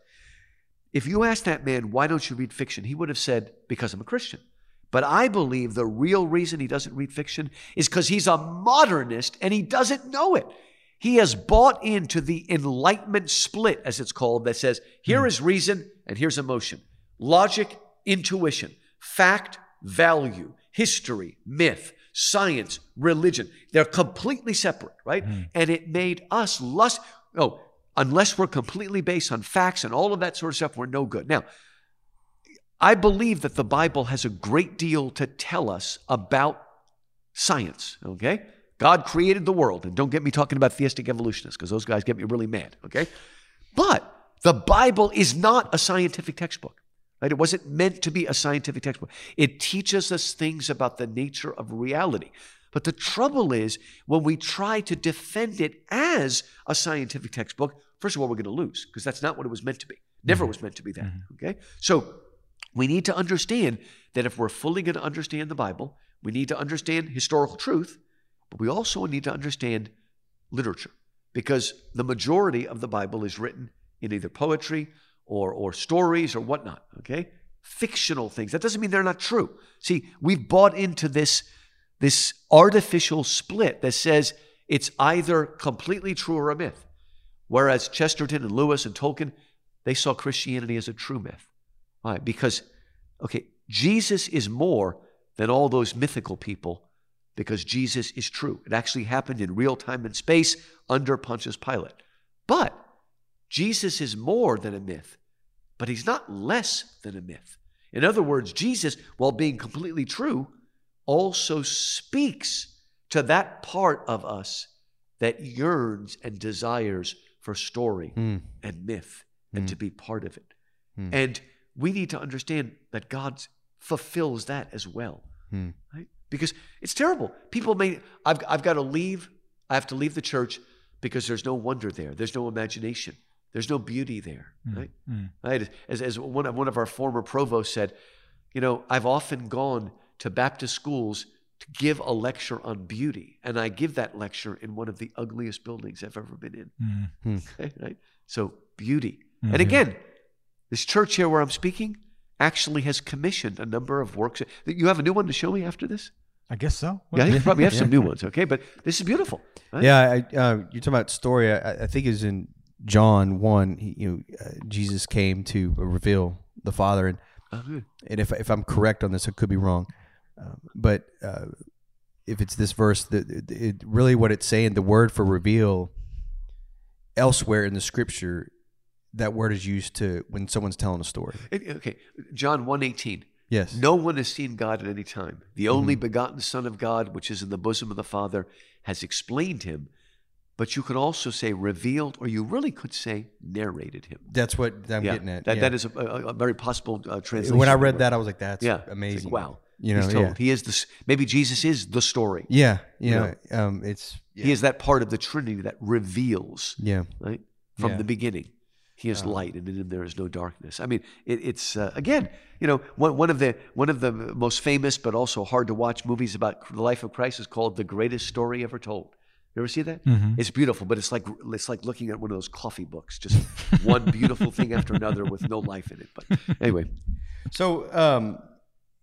If you asked that man, why don't you read fiction? He would have said, because I'm a Christian. But I believe the real reason he doesn't read fiction is because he's a modernist and he doesn't know it. He has bought into the enlightenment split, as it's called, that says here hmm. is reason and here's emotion, logic, intuition, fact, value, history, myth, science, religion. They're completely separate, right? Hmm. And it made us lust. Oh, unless we're completely based on facts and all of that sort of stuff, we're no good. Now, I believe that the Bible has a great deal to tell us about science, okay? God created the world. And don't get me talking about theistic evolutionists because those guys get me really mad, okay? But the Bible is not a scientific textbook. Right? It wasn't meant to be a scientific textbook. It teaches us things about the nature of reality. But the trouble is, when we try to defend it as a scientific textbook, first of all, we're going to lose because that's not what it was meant to be. Never was meant to be that. Mm-hmm. Mm-hmm. Okay? So we need to understand that if we're fully going to understand the Bible, we need to understand historical truth, but we also need to understand literature because the majority of the Bible is written in either poetry or, or stories or whatnot, okay? Fictional things. That doesn't mean they're not true. See, we've bought into this, this artificial split that says it's either completely true or a myth. Whereas Chesterton and Lewis and Tolkien, they saw Christianity as a true myth. Why? Because, okay, Jesus is more than all those mythical people because Jesus is true. It actually happened in real time and space under Pontius Pilate. But Jesus is more than a myth, but he's not less than a myth. In other words, Jesus, while being completely true, also speaks to that part of us that yearns and desires for story Mm. and myth and Mm. to be part of it. Mm. And we need to understand that God fulfills that as well. Mm. Right? Because it's terrible. People may, I've, I've got to leave, I have to leave the church because there's no wonder there. There's no imagination. There's no beauty there. Right? Mm. Right? As, as one, of, one of our former provosts said, you know, I've often gone to Baptist schools to give a lecture on beauty, and I give that lecture in one of the ugliest buildings I've ever been in. Mm. Okay, right? So beauty. Mhm. And again, this church here where I'm speaking actually has commissioned a number of works. You have a new one to show me after this? I guess so. Yeah, you probably have some new ones. Okay, but this is beautiful. right? Yeah, I, uh, you're talking about story. I, I think it's in John one. He, you know, uh, Jesus came to reveal the Father, and Oh, and if if I'm correct on this, I could be wrong, uh, but uh, if it's this verse, that it, really what it's saying, the word for reveal, elsewhere in the Scripture, that word is used to when someone's telling a story. It- Okay, John 118. Yes. No one has seen God at any time. The only begotten Son of God, which is in the bosom of the Father, has explained him. But you could also say revealed, or you really could say narrated him. That's what I'm yeah, getting at. That, yeah. that is a, a, very possible uh, translation. when I read that, I was like, "That's yeah, it's like, amazing." wow, You know, yeah. He is this. Maybe Jesus is the story. Yeah, You yeah. Um, it's. He is that part of the Trinity that reveals, yeah. right, from the beginning. He is light, and in him there is no darkness. I mean, it, it's uh, again, you know, one, one of the one of the most famous but also hard to watch movies about the life of Christ is called "The Greatest Story Ever Told." You ever see that? Mhm. It's beautiful, but it's like it's like looking at one of those coffee books, just one beautiful thing after another with no life in it. But anyway, So, um,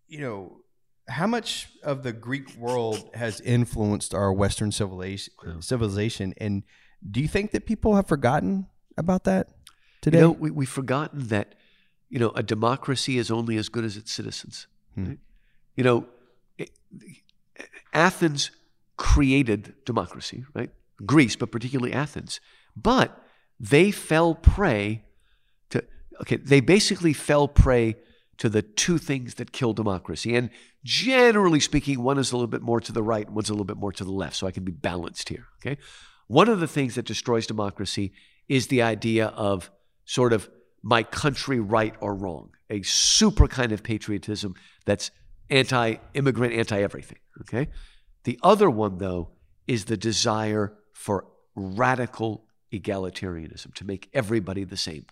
you know, how much of the Greek world has influenced our Western civilization? Civilization, and do you think that people have forgotten about that today? You know, we, we've forgotten that, you know, a democracy is only as good as its citizens. Hmm. right? You know, it- Athens created democracy, right? Greece, but particularly Athens. But they fell prey to, okay, they basically fell prey to the two things that kill democracy. And generally speaking, one is a little bit more to the right, one's a little bit more to the left. So I can be balanced here, okay? One of the things that destroys democracy is the idea of sort of my country right or wrong, a super kind of patriotism that's anti immigrant, anti everything. Okay. The other one, though, is the desire for radical egalitarianism to make everybody the same.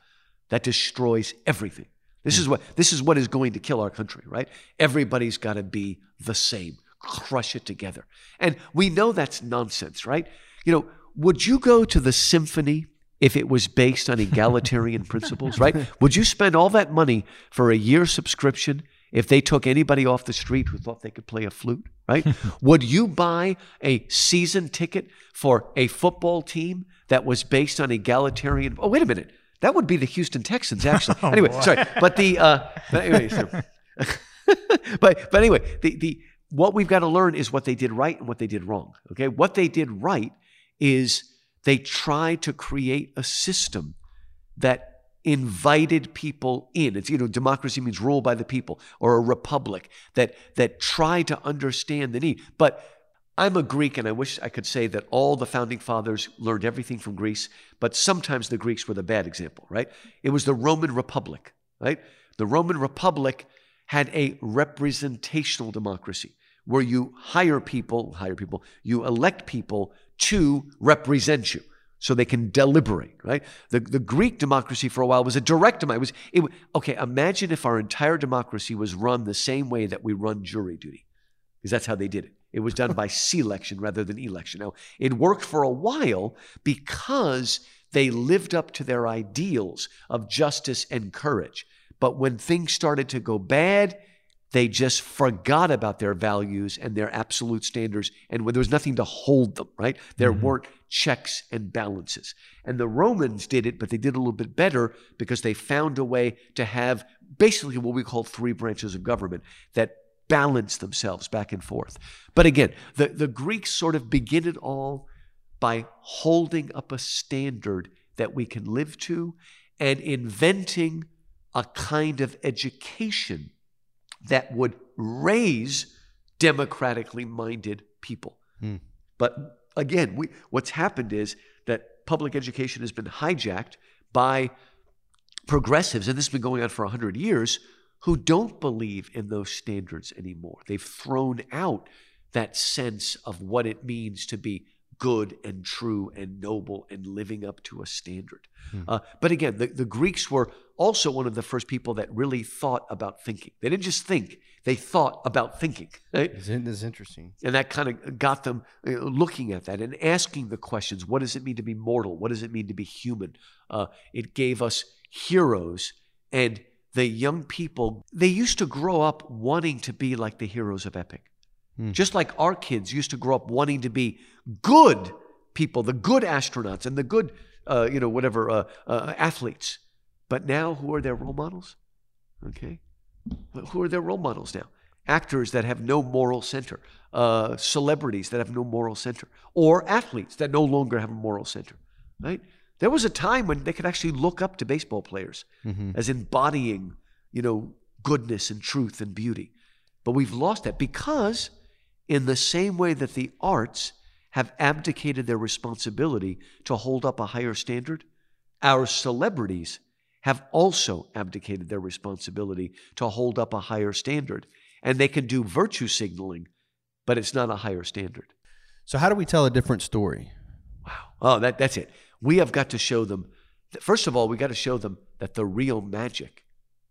That destroys everything. This is what this is what is going to kill our country, right? Everybody's got to be the same. Crush it together. And we know that's nonsense, right? You know, would you go to the symphony if it was based on egalitarian principles, right? Would you spend all that money for a year subscription if they took anybody off the street who thought they could play a flute, right? Would you buy a season ticket for a football team that was based on egalitarian? Oh, wait a minute. That would be the Houston Texans, actually. anyway, sorry. But the, uh, but anyway, so, but, but anyway, the, the, what we've got to learn is what they did right and what they did wrong. Okay. What they did right is they tried to create a system that invited people in. It's, you know, democracy means rule by the people or a republic that, that try to understand the need. But I'm a Greek, and I wish I could say that all the founding fathers learned everything from Greece, but sometimes the Greeks were the bad example, right? It was the Roman Republic, right? The Roman Republic had a representational democracy where you hire people, hire people, you elect people to represent you so they can deliberate, right? The, the Greek democracy for a while was a direct democracy. It was, it, okay, imagine if our entire democracy was run the same way that we run jury duty, because that's how they did it. It was done by selection rather than election. Now, it worked for a while because they lived up to their ideals of justice and courage. But when things started to go bad, they just forgot about their values and their absolute standards, and when there was nothing to hold them, right? There mm-hmm. weren't checks and balances. And the Romans did it, but they did a little bit better because they found a way to have basically what we call three branches of government that balance themselves back and forth. But again, the, the Greeks sort of begin it all by holding up a standard that we can live to and inventing a kind of education that would raise democratically minded people. Hmm. But again, we, what's happened is that public education has been hijacked by progressives, and this has been going on for 100 years, who don't believe in those standards anymore. They've thrown out that sense of what it means to be good and true and noble and living up to a standard. Hmm. Uh, but again, the, the Greeks were also one of the first people that really thought about thinking. They didn't just think, they thought about thinking. Right? This is interesting. And that kind of got them uh, looking at that and asking the questions what does it mean to be mortal? What does it mean to be human? Uh, it gave us heroes and the young people, they used to grow up wanting to be like the heroes of epic. Hmm. Just like our kids used to grow up wanting to be good people, the good astronauts and the good, uh, you know, whatever, uh, uh, athletes. But now, who are their role models? Okay. Who are their role models now? Actors that have no moral center, uh, celebrities that have no moral center, or athletes that no longer have a moral center, right? There was a time when they could actually look up to baseball players mm-hmm. as embodying, you know, goodness and truth and beauty. But we've lost that because, in the same way that the arts have abdicated their responsibility to hold up a higher standard, our celebrities have also abdicated their responsibility to hold up a higher standard. And they can do virtue signaling, but it's not a higher standard. So, how do we tell a different story? Wow. Oh, that, that's it we have got to show them, that, first of all, we got to show them that the real magic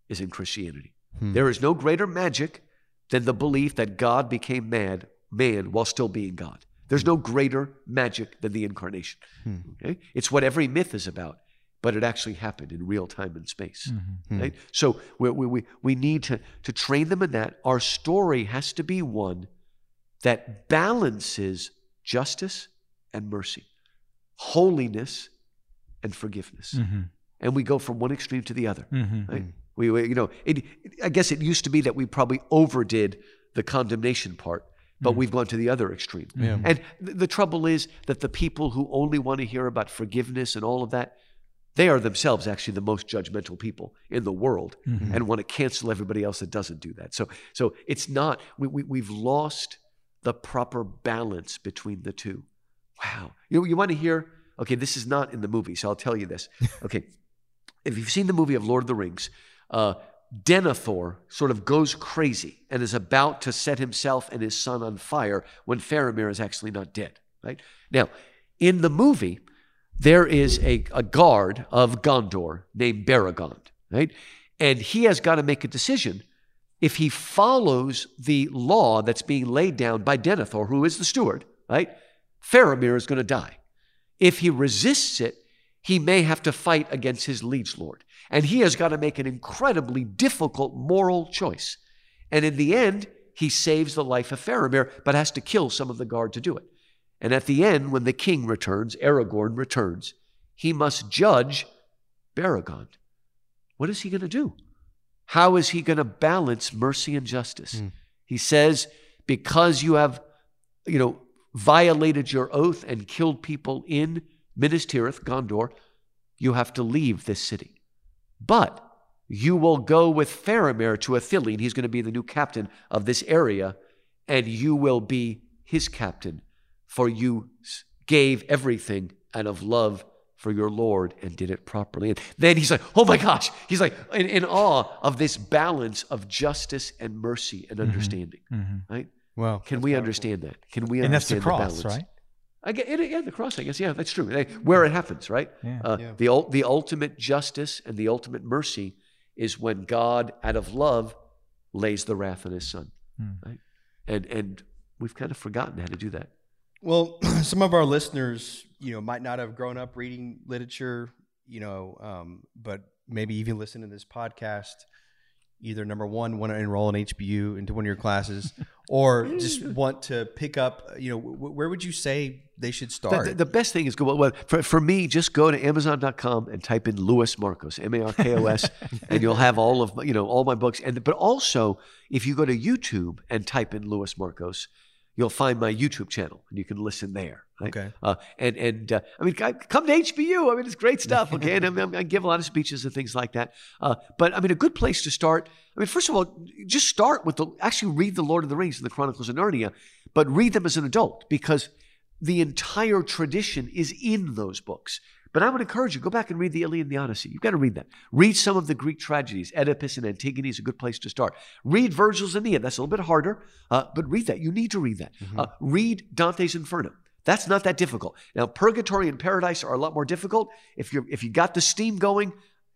is in Christianity. Hmm. There is no greater magic than the belief that God became mad, man while still being God. There's no greater magic than the incarnation. Hmm. Okay? It's what every myth is about, but it actually happened in real time and space. Mm-hmm. Right? So we, we, we need to, to train them in that. Our story has to be one that balances justice and mercy holiness and forgiveness. Mm-hmm. And we go from one extreme to the other. Mm-hmm. Right? We, we, you know, it, I guess it used to be that we probably overdid the condemnation part, but mm-hmm. we've gone to the other extreme. Yeah. And th- the trouble is that the people who only want to hear about forgiveness and all of that, they are themselves actually the most judgmental people in the world mm-hmm. and want to cancel everybody else that doesn't do that. So, so it's not, we, we, we've lost the proper balance between the two. Wow. You, you want to hear? Okay, this is not in the movie, so I'll tell you this. Okay. if you've seen the movie of Lord of the Rings, uh, Denethor sort of goes crazy and is about to set himself and his son on fire when Faramir is actually not dead, right? Now, in the movie, there is a, a guard of Gondor named Beregond, right? And he has got to make a decision if he follows the law that's being laid down by Denethor, who is the steward, right? Faramir is going to die. If he resists it, he may have to fight against his liege lord. And he has got to make an incredibly difficult moral choice. And in the end, he saves the life of Faramir, but has to kill some of the guard to do it. And at the end, when the king returns, Aragorn returns, he must judge Beregond. What is he going to do? How is he going to balance mercy and justice? Mm. He says, because you have, you know, violated your oath and killed people in Minas Tirith, Gondor, you have to leave this city. But you will go with Faramir to Ithilien. He's going to be the new captain of this area, and you will be his captain, for you gave everything out of love for your Lord and did it properly. And then he's like, oh my gosh, he's like in, in awe of this balance of justice and mercy and understanding, right? Well, Can we understand that? Can we And that's the understand cross, balance? right? I get it. Yeah, the cross. I guess. Yeah, that's true. Where it happens, right? Yeah. Uh, Yeah. The the ultimate justice and the ultimate mercy is when God, out of love, lays the wrath on His Son, Hmm. right? And and we've kind of forgotten how to do that. Well, some of our listeners, you know, might not have grown up reading literature, you know, um, but maybe even listen to this podcast. Either number one, want to enroll in HBU into one of your classes, or just want to pick up. You know, w- where would you say they should start? the, the best thing is go well for, for me. Just go to Amazon.com and type in Louis Markos, M A R K O S, and you'll have all of my- you know all my books. And but also, if you go to YouTube and type in Louis Markos, you'll find my YouTube channel, and you can listen there. Right? Okay. Uh, and and uh, I mean, I- come to HBU. I mean, it's great stuff. Okay, and I, mean, I give a lot of speeches and things like that. Uh, but I mean, a good place to start. I mean, first of all, just start with the actually read the Lord of the Rings and the Chronicles of Narnia, but read them as an adult because the entire tradition is in those books. But I would encourage you go back and read the Iliad and the Odyssey. You've got to read that. Read some of the Greek tragedies. Oedipus and Antigone is a good place to start. Read Virgil's Aeneid. That's a little bit harder, uh, but read that. You need to read that. Uh, read Dante's Inferno. That's not that difficult. Now, Purgatory and Paradise are a lot more difficult. If you if you got the steam going,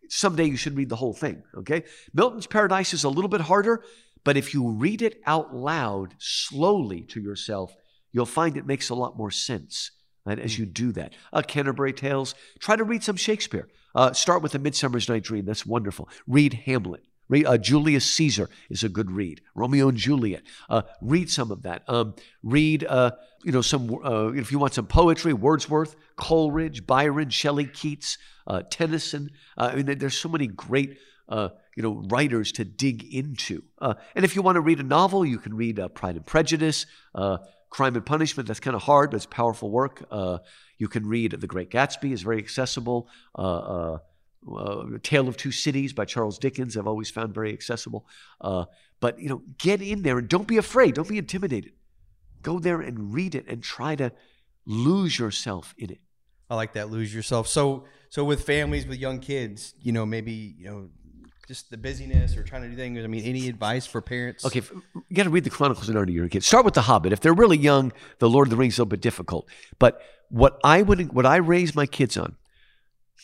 someday you should read the whole thing. Okay, Milton's Paradise is a little bit harder, but if you read it out loud slowly to yourself, you'll find it makes a lot more sense right, as you do that. Uh, Canterbury Tales. Try to read some Shakespeare. Uh, start with A Midsummer's Night Dream. That's wonderful. Read Hamlet. Read, uh, Julius Caesar is a good read. Romeo and Juliet. Uh, read some of that. Um, read, uh, you know, some. Uh, if you want some poetry, Wordsworth, Coleridge, Byron, Shelley, Keats, uh, Tennyson. Uh, I mean, there's so many great. Uh, you know, writers to dig into. Uh, and if you want to read a novel, you can read uh, Pride and Prejudice, uh, Crime and Punishment. That's kind of hard, but it's powerful work. Uh, you can read The Great Gatsby; is very accessible. Uh, uh, uh, Tale of Two Cities by Charles Dickens. I've always found very accessible. Uh, but you know, get in there and don't be afraid. Don't be intimidated. Go there and read it and try to lose yourself in it. I like that. Lose yourself. So, so with families with young kids, you know, maybe you know, just the busyness or trying to do things. I mean, any advice for parents? Okay, you got to read the Chronicles of Narnia. Your kids start with The Hobbit. If they're really young, The Lord of the Rings is a little bit difficult. But what I would, what I raise my kids on,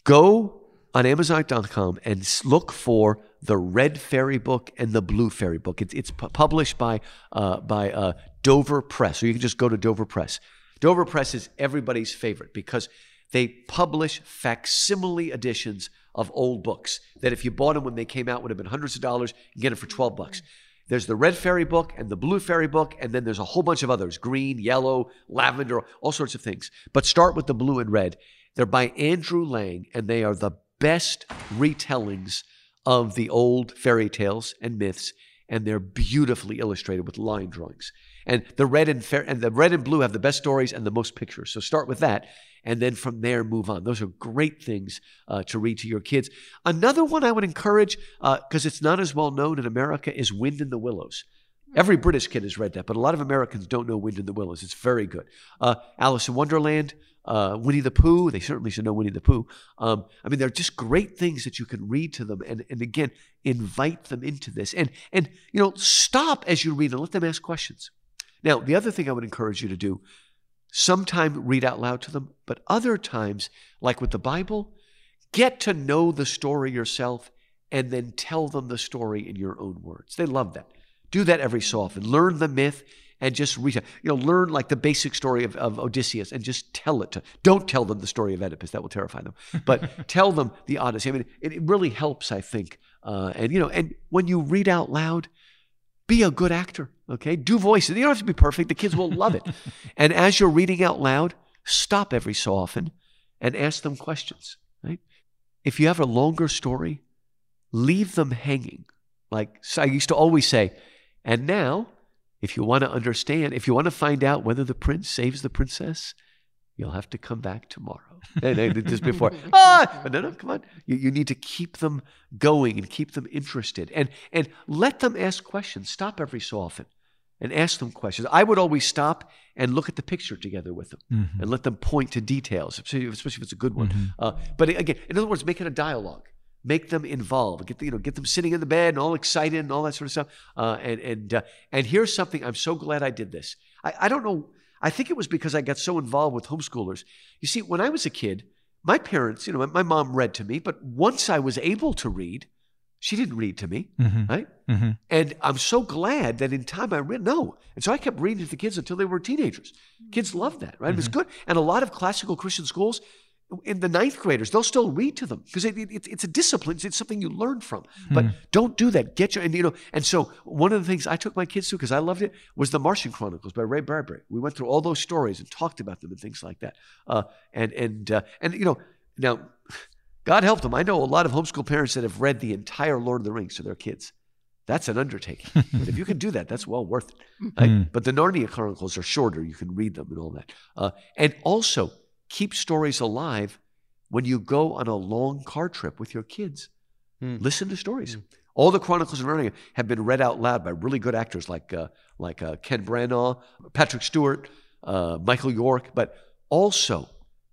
go on Amazon.com and look for the Red Fairy book and the Blue Fairy book. It's it's pu- published by uh, by uh, Dover Press, so you can just go to Dover Press. Dover Press is everybody's favorite because they publish facsimile editions of old books that if you bought them when they came out would have been hundreds of dollars. You get it for 12 bucks. There's the red fairy book and the blue fairy book, and then there's a whole bunch of others green, yellow, lavender, all sorts of things. But start with the blue and red. They're by Andrew Lang, and they are the best retellings of the old fairy tales and myths, and they're beautifully illustrated with line drawings. And the red and fair, and the red and blue have the best stories and the most pictures. So start with that, and then from there move on. Those are great things uh, to read to your kids. Another one I would encourage because it's not as well known in America is Wind in the Willows. Every British kid has read that, but a lot of Americans don't know Wind in the Willows. It's very good. Uh, Alice in Wonderland, uh, Winnie the Pooh. They certainly should know Winnie the Pooh. Um, I mean, they're just great things that you can read to them, and and again, invite them into this, and and you know, stop as you read and let them ask questions. Now, the other thing I would encourage you to do, sometime read out loud to them, but other times, like with the Bible, get to know the story yourself and then tell them the story in your own words. They love that. Do that every so often. Learn the myth and just read it. You know, learn like the basic story of, of Odysseus and just tell it to. Don't tell them the story of Oedipus. That will terrify them. But tell them the Odyssey. I mean, it, it really helps, I think. Uh, and you know, and when you read out loud, be a good actor. Okay, do voices. You don't have to be perfect. The kids will love it. and as you're reading out loud, stop every so often and ask them questions. Right? If you have a longer story, leave them hanging. Like I used to always say, and now, if you want to understand, if you want to find out whether the prince saves the princess, you'll have to come back tomorrow. and, just before, ah, but no, no, come on. You, you need to keep them going and keep them interested, and and let them ask questions. Stop every so often. and ask them questions. I would always stop and look at the picture together with them Mhm. and let them point to details, especially if it's a good one. Mhm. Uh, but again, in other words, make it a dialogue. Make them involved. Get the, you know, get them sitting in the bed and all excited and all that sort of stuff. Uh, and and uh, and here's something. I'm so glad I did this. I, I don't know. I think it was because I got so involved with homeschoolers. You see, when I was a kid, my parents, you know, my, mom read to me, but once I was able to read, she didn't read to me, Mhm. right? Mhm. And I'm so glad that in time I read no. And so I kept reading to the kids until they were teenagers. Kids love that, right? It was good. And a lot of classical Christian schools, in the ninth graders, they'll still read to them because it, it, it's a discipline. It's something you learn from. But don't do that. Get your and you know. And so one of the things I took my kids to because I loved it was the Martian Chronicles by Ray Bradbury. We went through all those stories and talked about them and things like that. Uh, and and uh, and you know now. God help them. I know a lot of homeschool parents that have read the entire Lord of the Rings to their kids. That's an undertaking. but if you can do that, that's well worth it. right? Mm. But the Narnia Chronicles are shorter. You can read them and all that. Uh, and also, keep stories alive when you go on a long car trip with your kids. Hmm. Listen to stories. All the Chronicles of Narnia have been read out loud by really good actors like uh, like uh, Ken Branagh, Patrick Stewart, uh, Michael York. But also,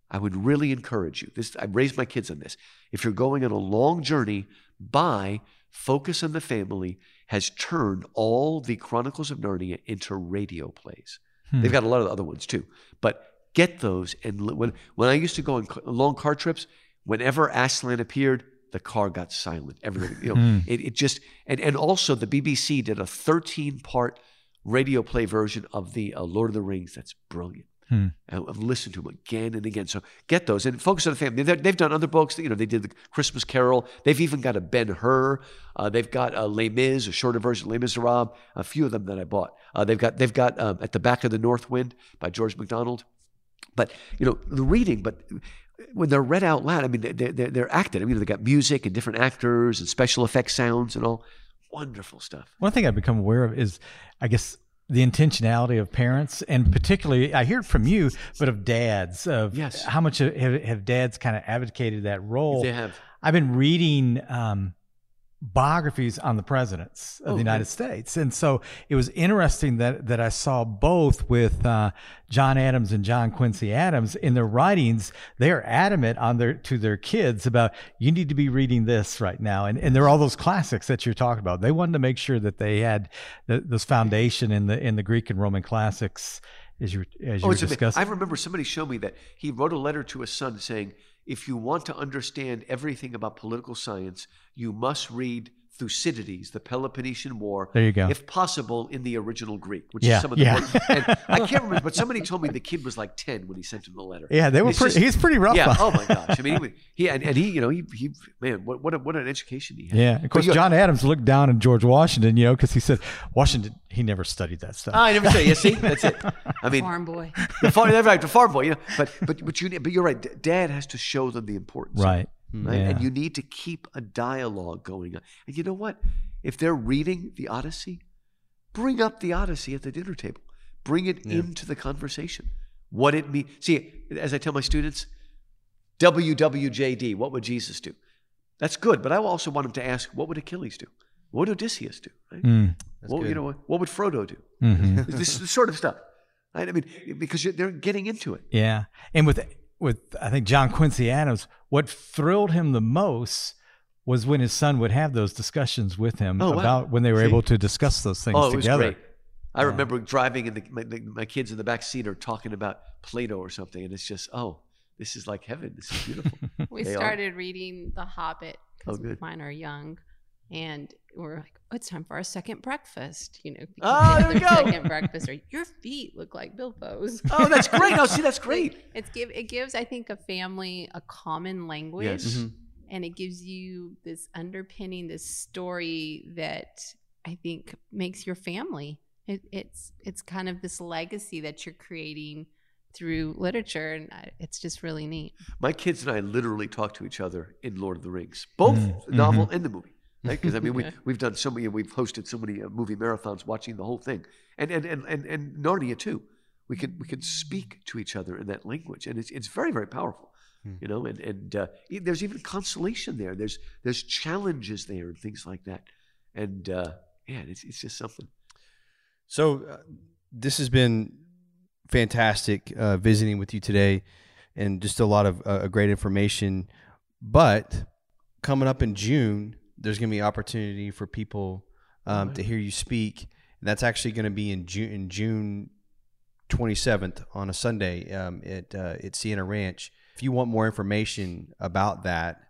I would really encourage you. This I raised my kids on this. If you're going on a long journey, buy Focus on the Family has turned all the Chronicles of Narnia into radio plays. They've got a lot of other ones too, but get those. And when when I used to go on long car trips, whenever Aslan appeared, the car got silent. Everything, you know, it, it just and and also the BBC did a 13 part radio play version of the uh, Lord of the Rings. That's brilliant. Hmm. I've listened to them again and again. So get those and focus on the family. They're- They've done other books. You know, they did the Christmas Carol. They've even got a Ben Hur. Uh, they've got uh, Les Mis, a shorter version, of Les Miserables. A few of them that I bought. Uh, they've got they've got um, at the back of the North Wind by George MacDonald. But you know, the reading, but when they're read out loud, I mean, they're, they're, they're acted. I mean, they got music and different actors and special effects sounds and all. Wonderful stuff. One thing I've become aware of is, I guess, the intentionality of parents, and particularly, I hear it from you, but of dads, of Yes. how much have, have dads kind of advocated that role. They have. I've been reading um, biographies on the presidents of Oh, the United. States, and so it was interesting that that I saw both with uh, John Adams and John Quincy Adams in their writings. They are adamant on their to their kids about you need to be reading this right now, and and there are all those classics that you're talking about. They wanted to make sure that they had the, this foundation in the in the Greek and Roman classics as you as you Oh, were discussing. I remember somebody showed me that he wrote a letter to his son saying, if you want to understand everything about political science, you must read Thucydides, the Peloponnesian War. There you go. If possible, in the original Greek, which Yeah, is some of the yeah. words. And I can't remember, but somebody told me the kid was like 10 when he sent him the letter. yeah, they were pretty. just- he's pretty rough. Yeah. Oh my gosh. I mean, he, he and, and he, you know, he, he man, what what, a, what an education he had. Yeah, of course, you- John Adams looked down on George Washington, you know, because he said Washington he never studied that stuff. I never say. You see, that's it. I mean, Farm boy. the farm, right, the farm boy. You know, but but but you, but you're right. D- Dad has to show them the importance. of right. Right? Yeah. And you need to keep a dialogue going on. And you know what? If they're reading the Odyssey, bring up the Odyssey at the dinner table. Bring it into the conversation. What it means. See, as I tell my students, WWJD, what would Jesus do? That's good, but I also want them to ask, what would Achilles do? What would Odysseus do? Right? Mm. What, you know, what would Frodo do? Mhm. this, this sort of stuff. Right? I mean, because you're- they're getting into it. Yeah, and with with I think John Quincy Adams, what thrilled him the most was when his son would have those discussions with him Oh, wow. about when they were See? able to discuss those things Oh, it was together. great. I remember driving and the, my, my kids in the back seat are talking about Plato or something, and it's just, oh, this is like heaven. This is beautiful. We They are. started reading The Hobbit because Oh, mine are young, and we're like, oh, "It's time for our second breakfast." You know, Oh, they there we have their go. Second breakfast, or your feet look like Bilbo's. oh, that's great. Oh, see, that's great. It's give it gives I think a family a common language, Yes. Mhm. and it gives you this underpinning, this story that I think makes your family. It, it's it's kind of this legacy that you're creating through literature, and it's just really neat. My kids and I literally talk to each other in Lord of the Rings, both Mm, the novel mhm. and the movie. Right? Because I mean, we Yeah. we've done so many, we've hosted so many uh, movie marathons, watching the whole thing, and and and and, and Narnia too. We can we could speak to each other in that language, and it's it's very very powerful. Hmm. You know, and and uh, there's even consolation there. There's there's challenges there and things like that, and uh, yeah, it's it's just something. So uh, this has been fantastic uh, visiting with you today, and just a lot of uh, great information. But coming up in June, there's going to be opportunity for people um, Right. to hear you speak. And that's actually going to be in June, in June 27th on a Sunday um, at uh, at Sienna Ranch. If you want more information about that,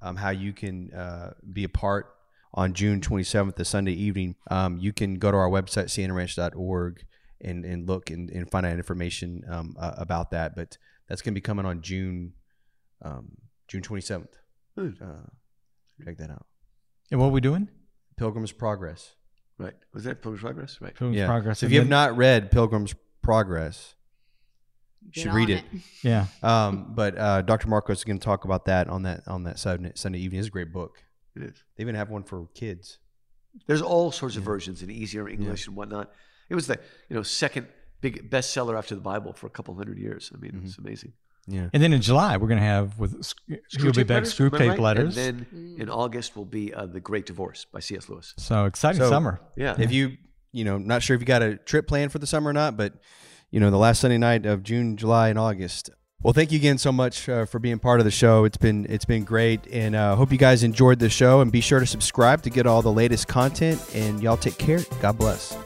um, how you can uh, be a part on June 27th, the Sunday evening, um, you can go to our website, siennaranch.org, and, and look and, and find out information um, uh, about that. But that's going to be coming on June um, June 27th. Hmm. Uh, check that out. And what are we doing? Pilgrim's Progress. Right. Was that Pilgrim's Progress? Right. Pilgrim's yeah. Progress. So if you have not read Pilgrim's Progress, you Get should read on it. yeah, Um, but uh, Dr. Markos is going to talk about that on that on that Sunday, Sunday evening. It's a great book. It is. They even have one for kids. There's all sorts of Yeah. versions in easier English and whatnot. It was the you know second big bestseller after the Bible for a couple hundred years. I mean, Mm-hmm. it's amazing. Yeah. and then in July we're going to have with he'll be back Screwtape right? letters. And then in August will be uh, the Great Divorce by C.S. Lewis. so exciting So- summer. Yeah. If you you know not sure if you got a trip planned for the summer or not, but you know the last Sunday night of June, July, and August. Well, thank you again so much uh, for being part of the show. It's been it's been great, and uh, hope you guys enjoyed the show. And be sure to subscribe to get all the latest content. And y'all take care. God bless.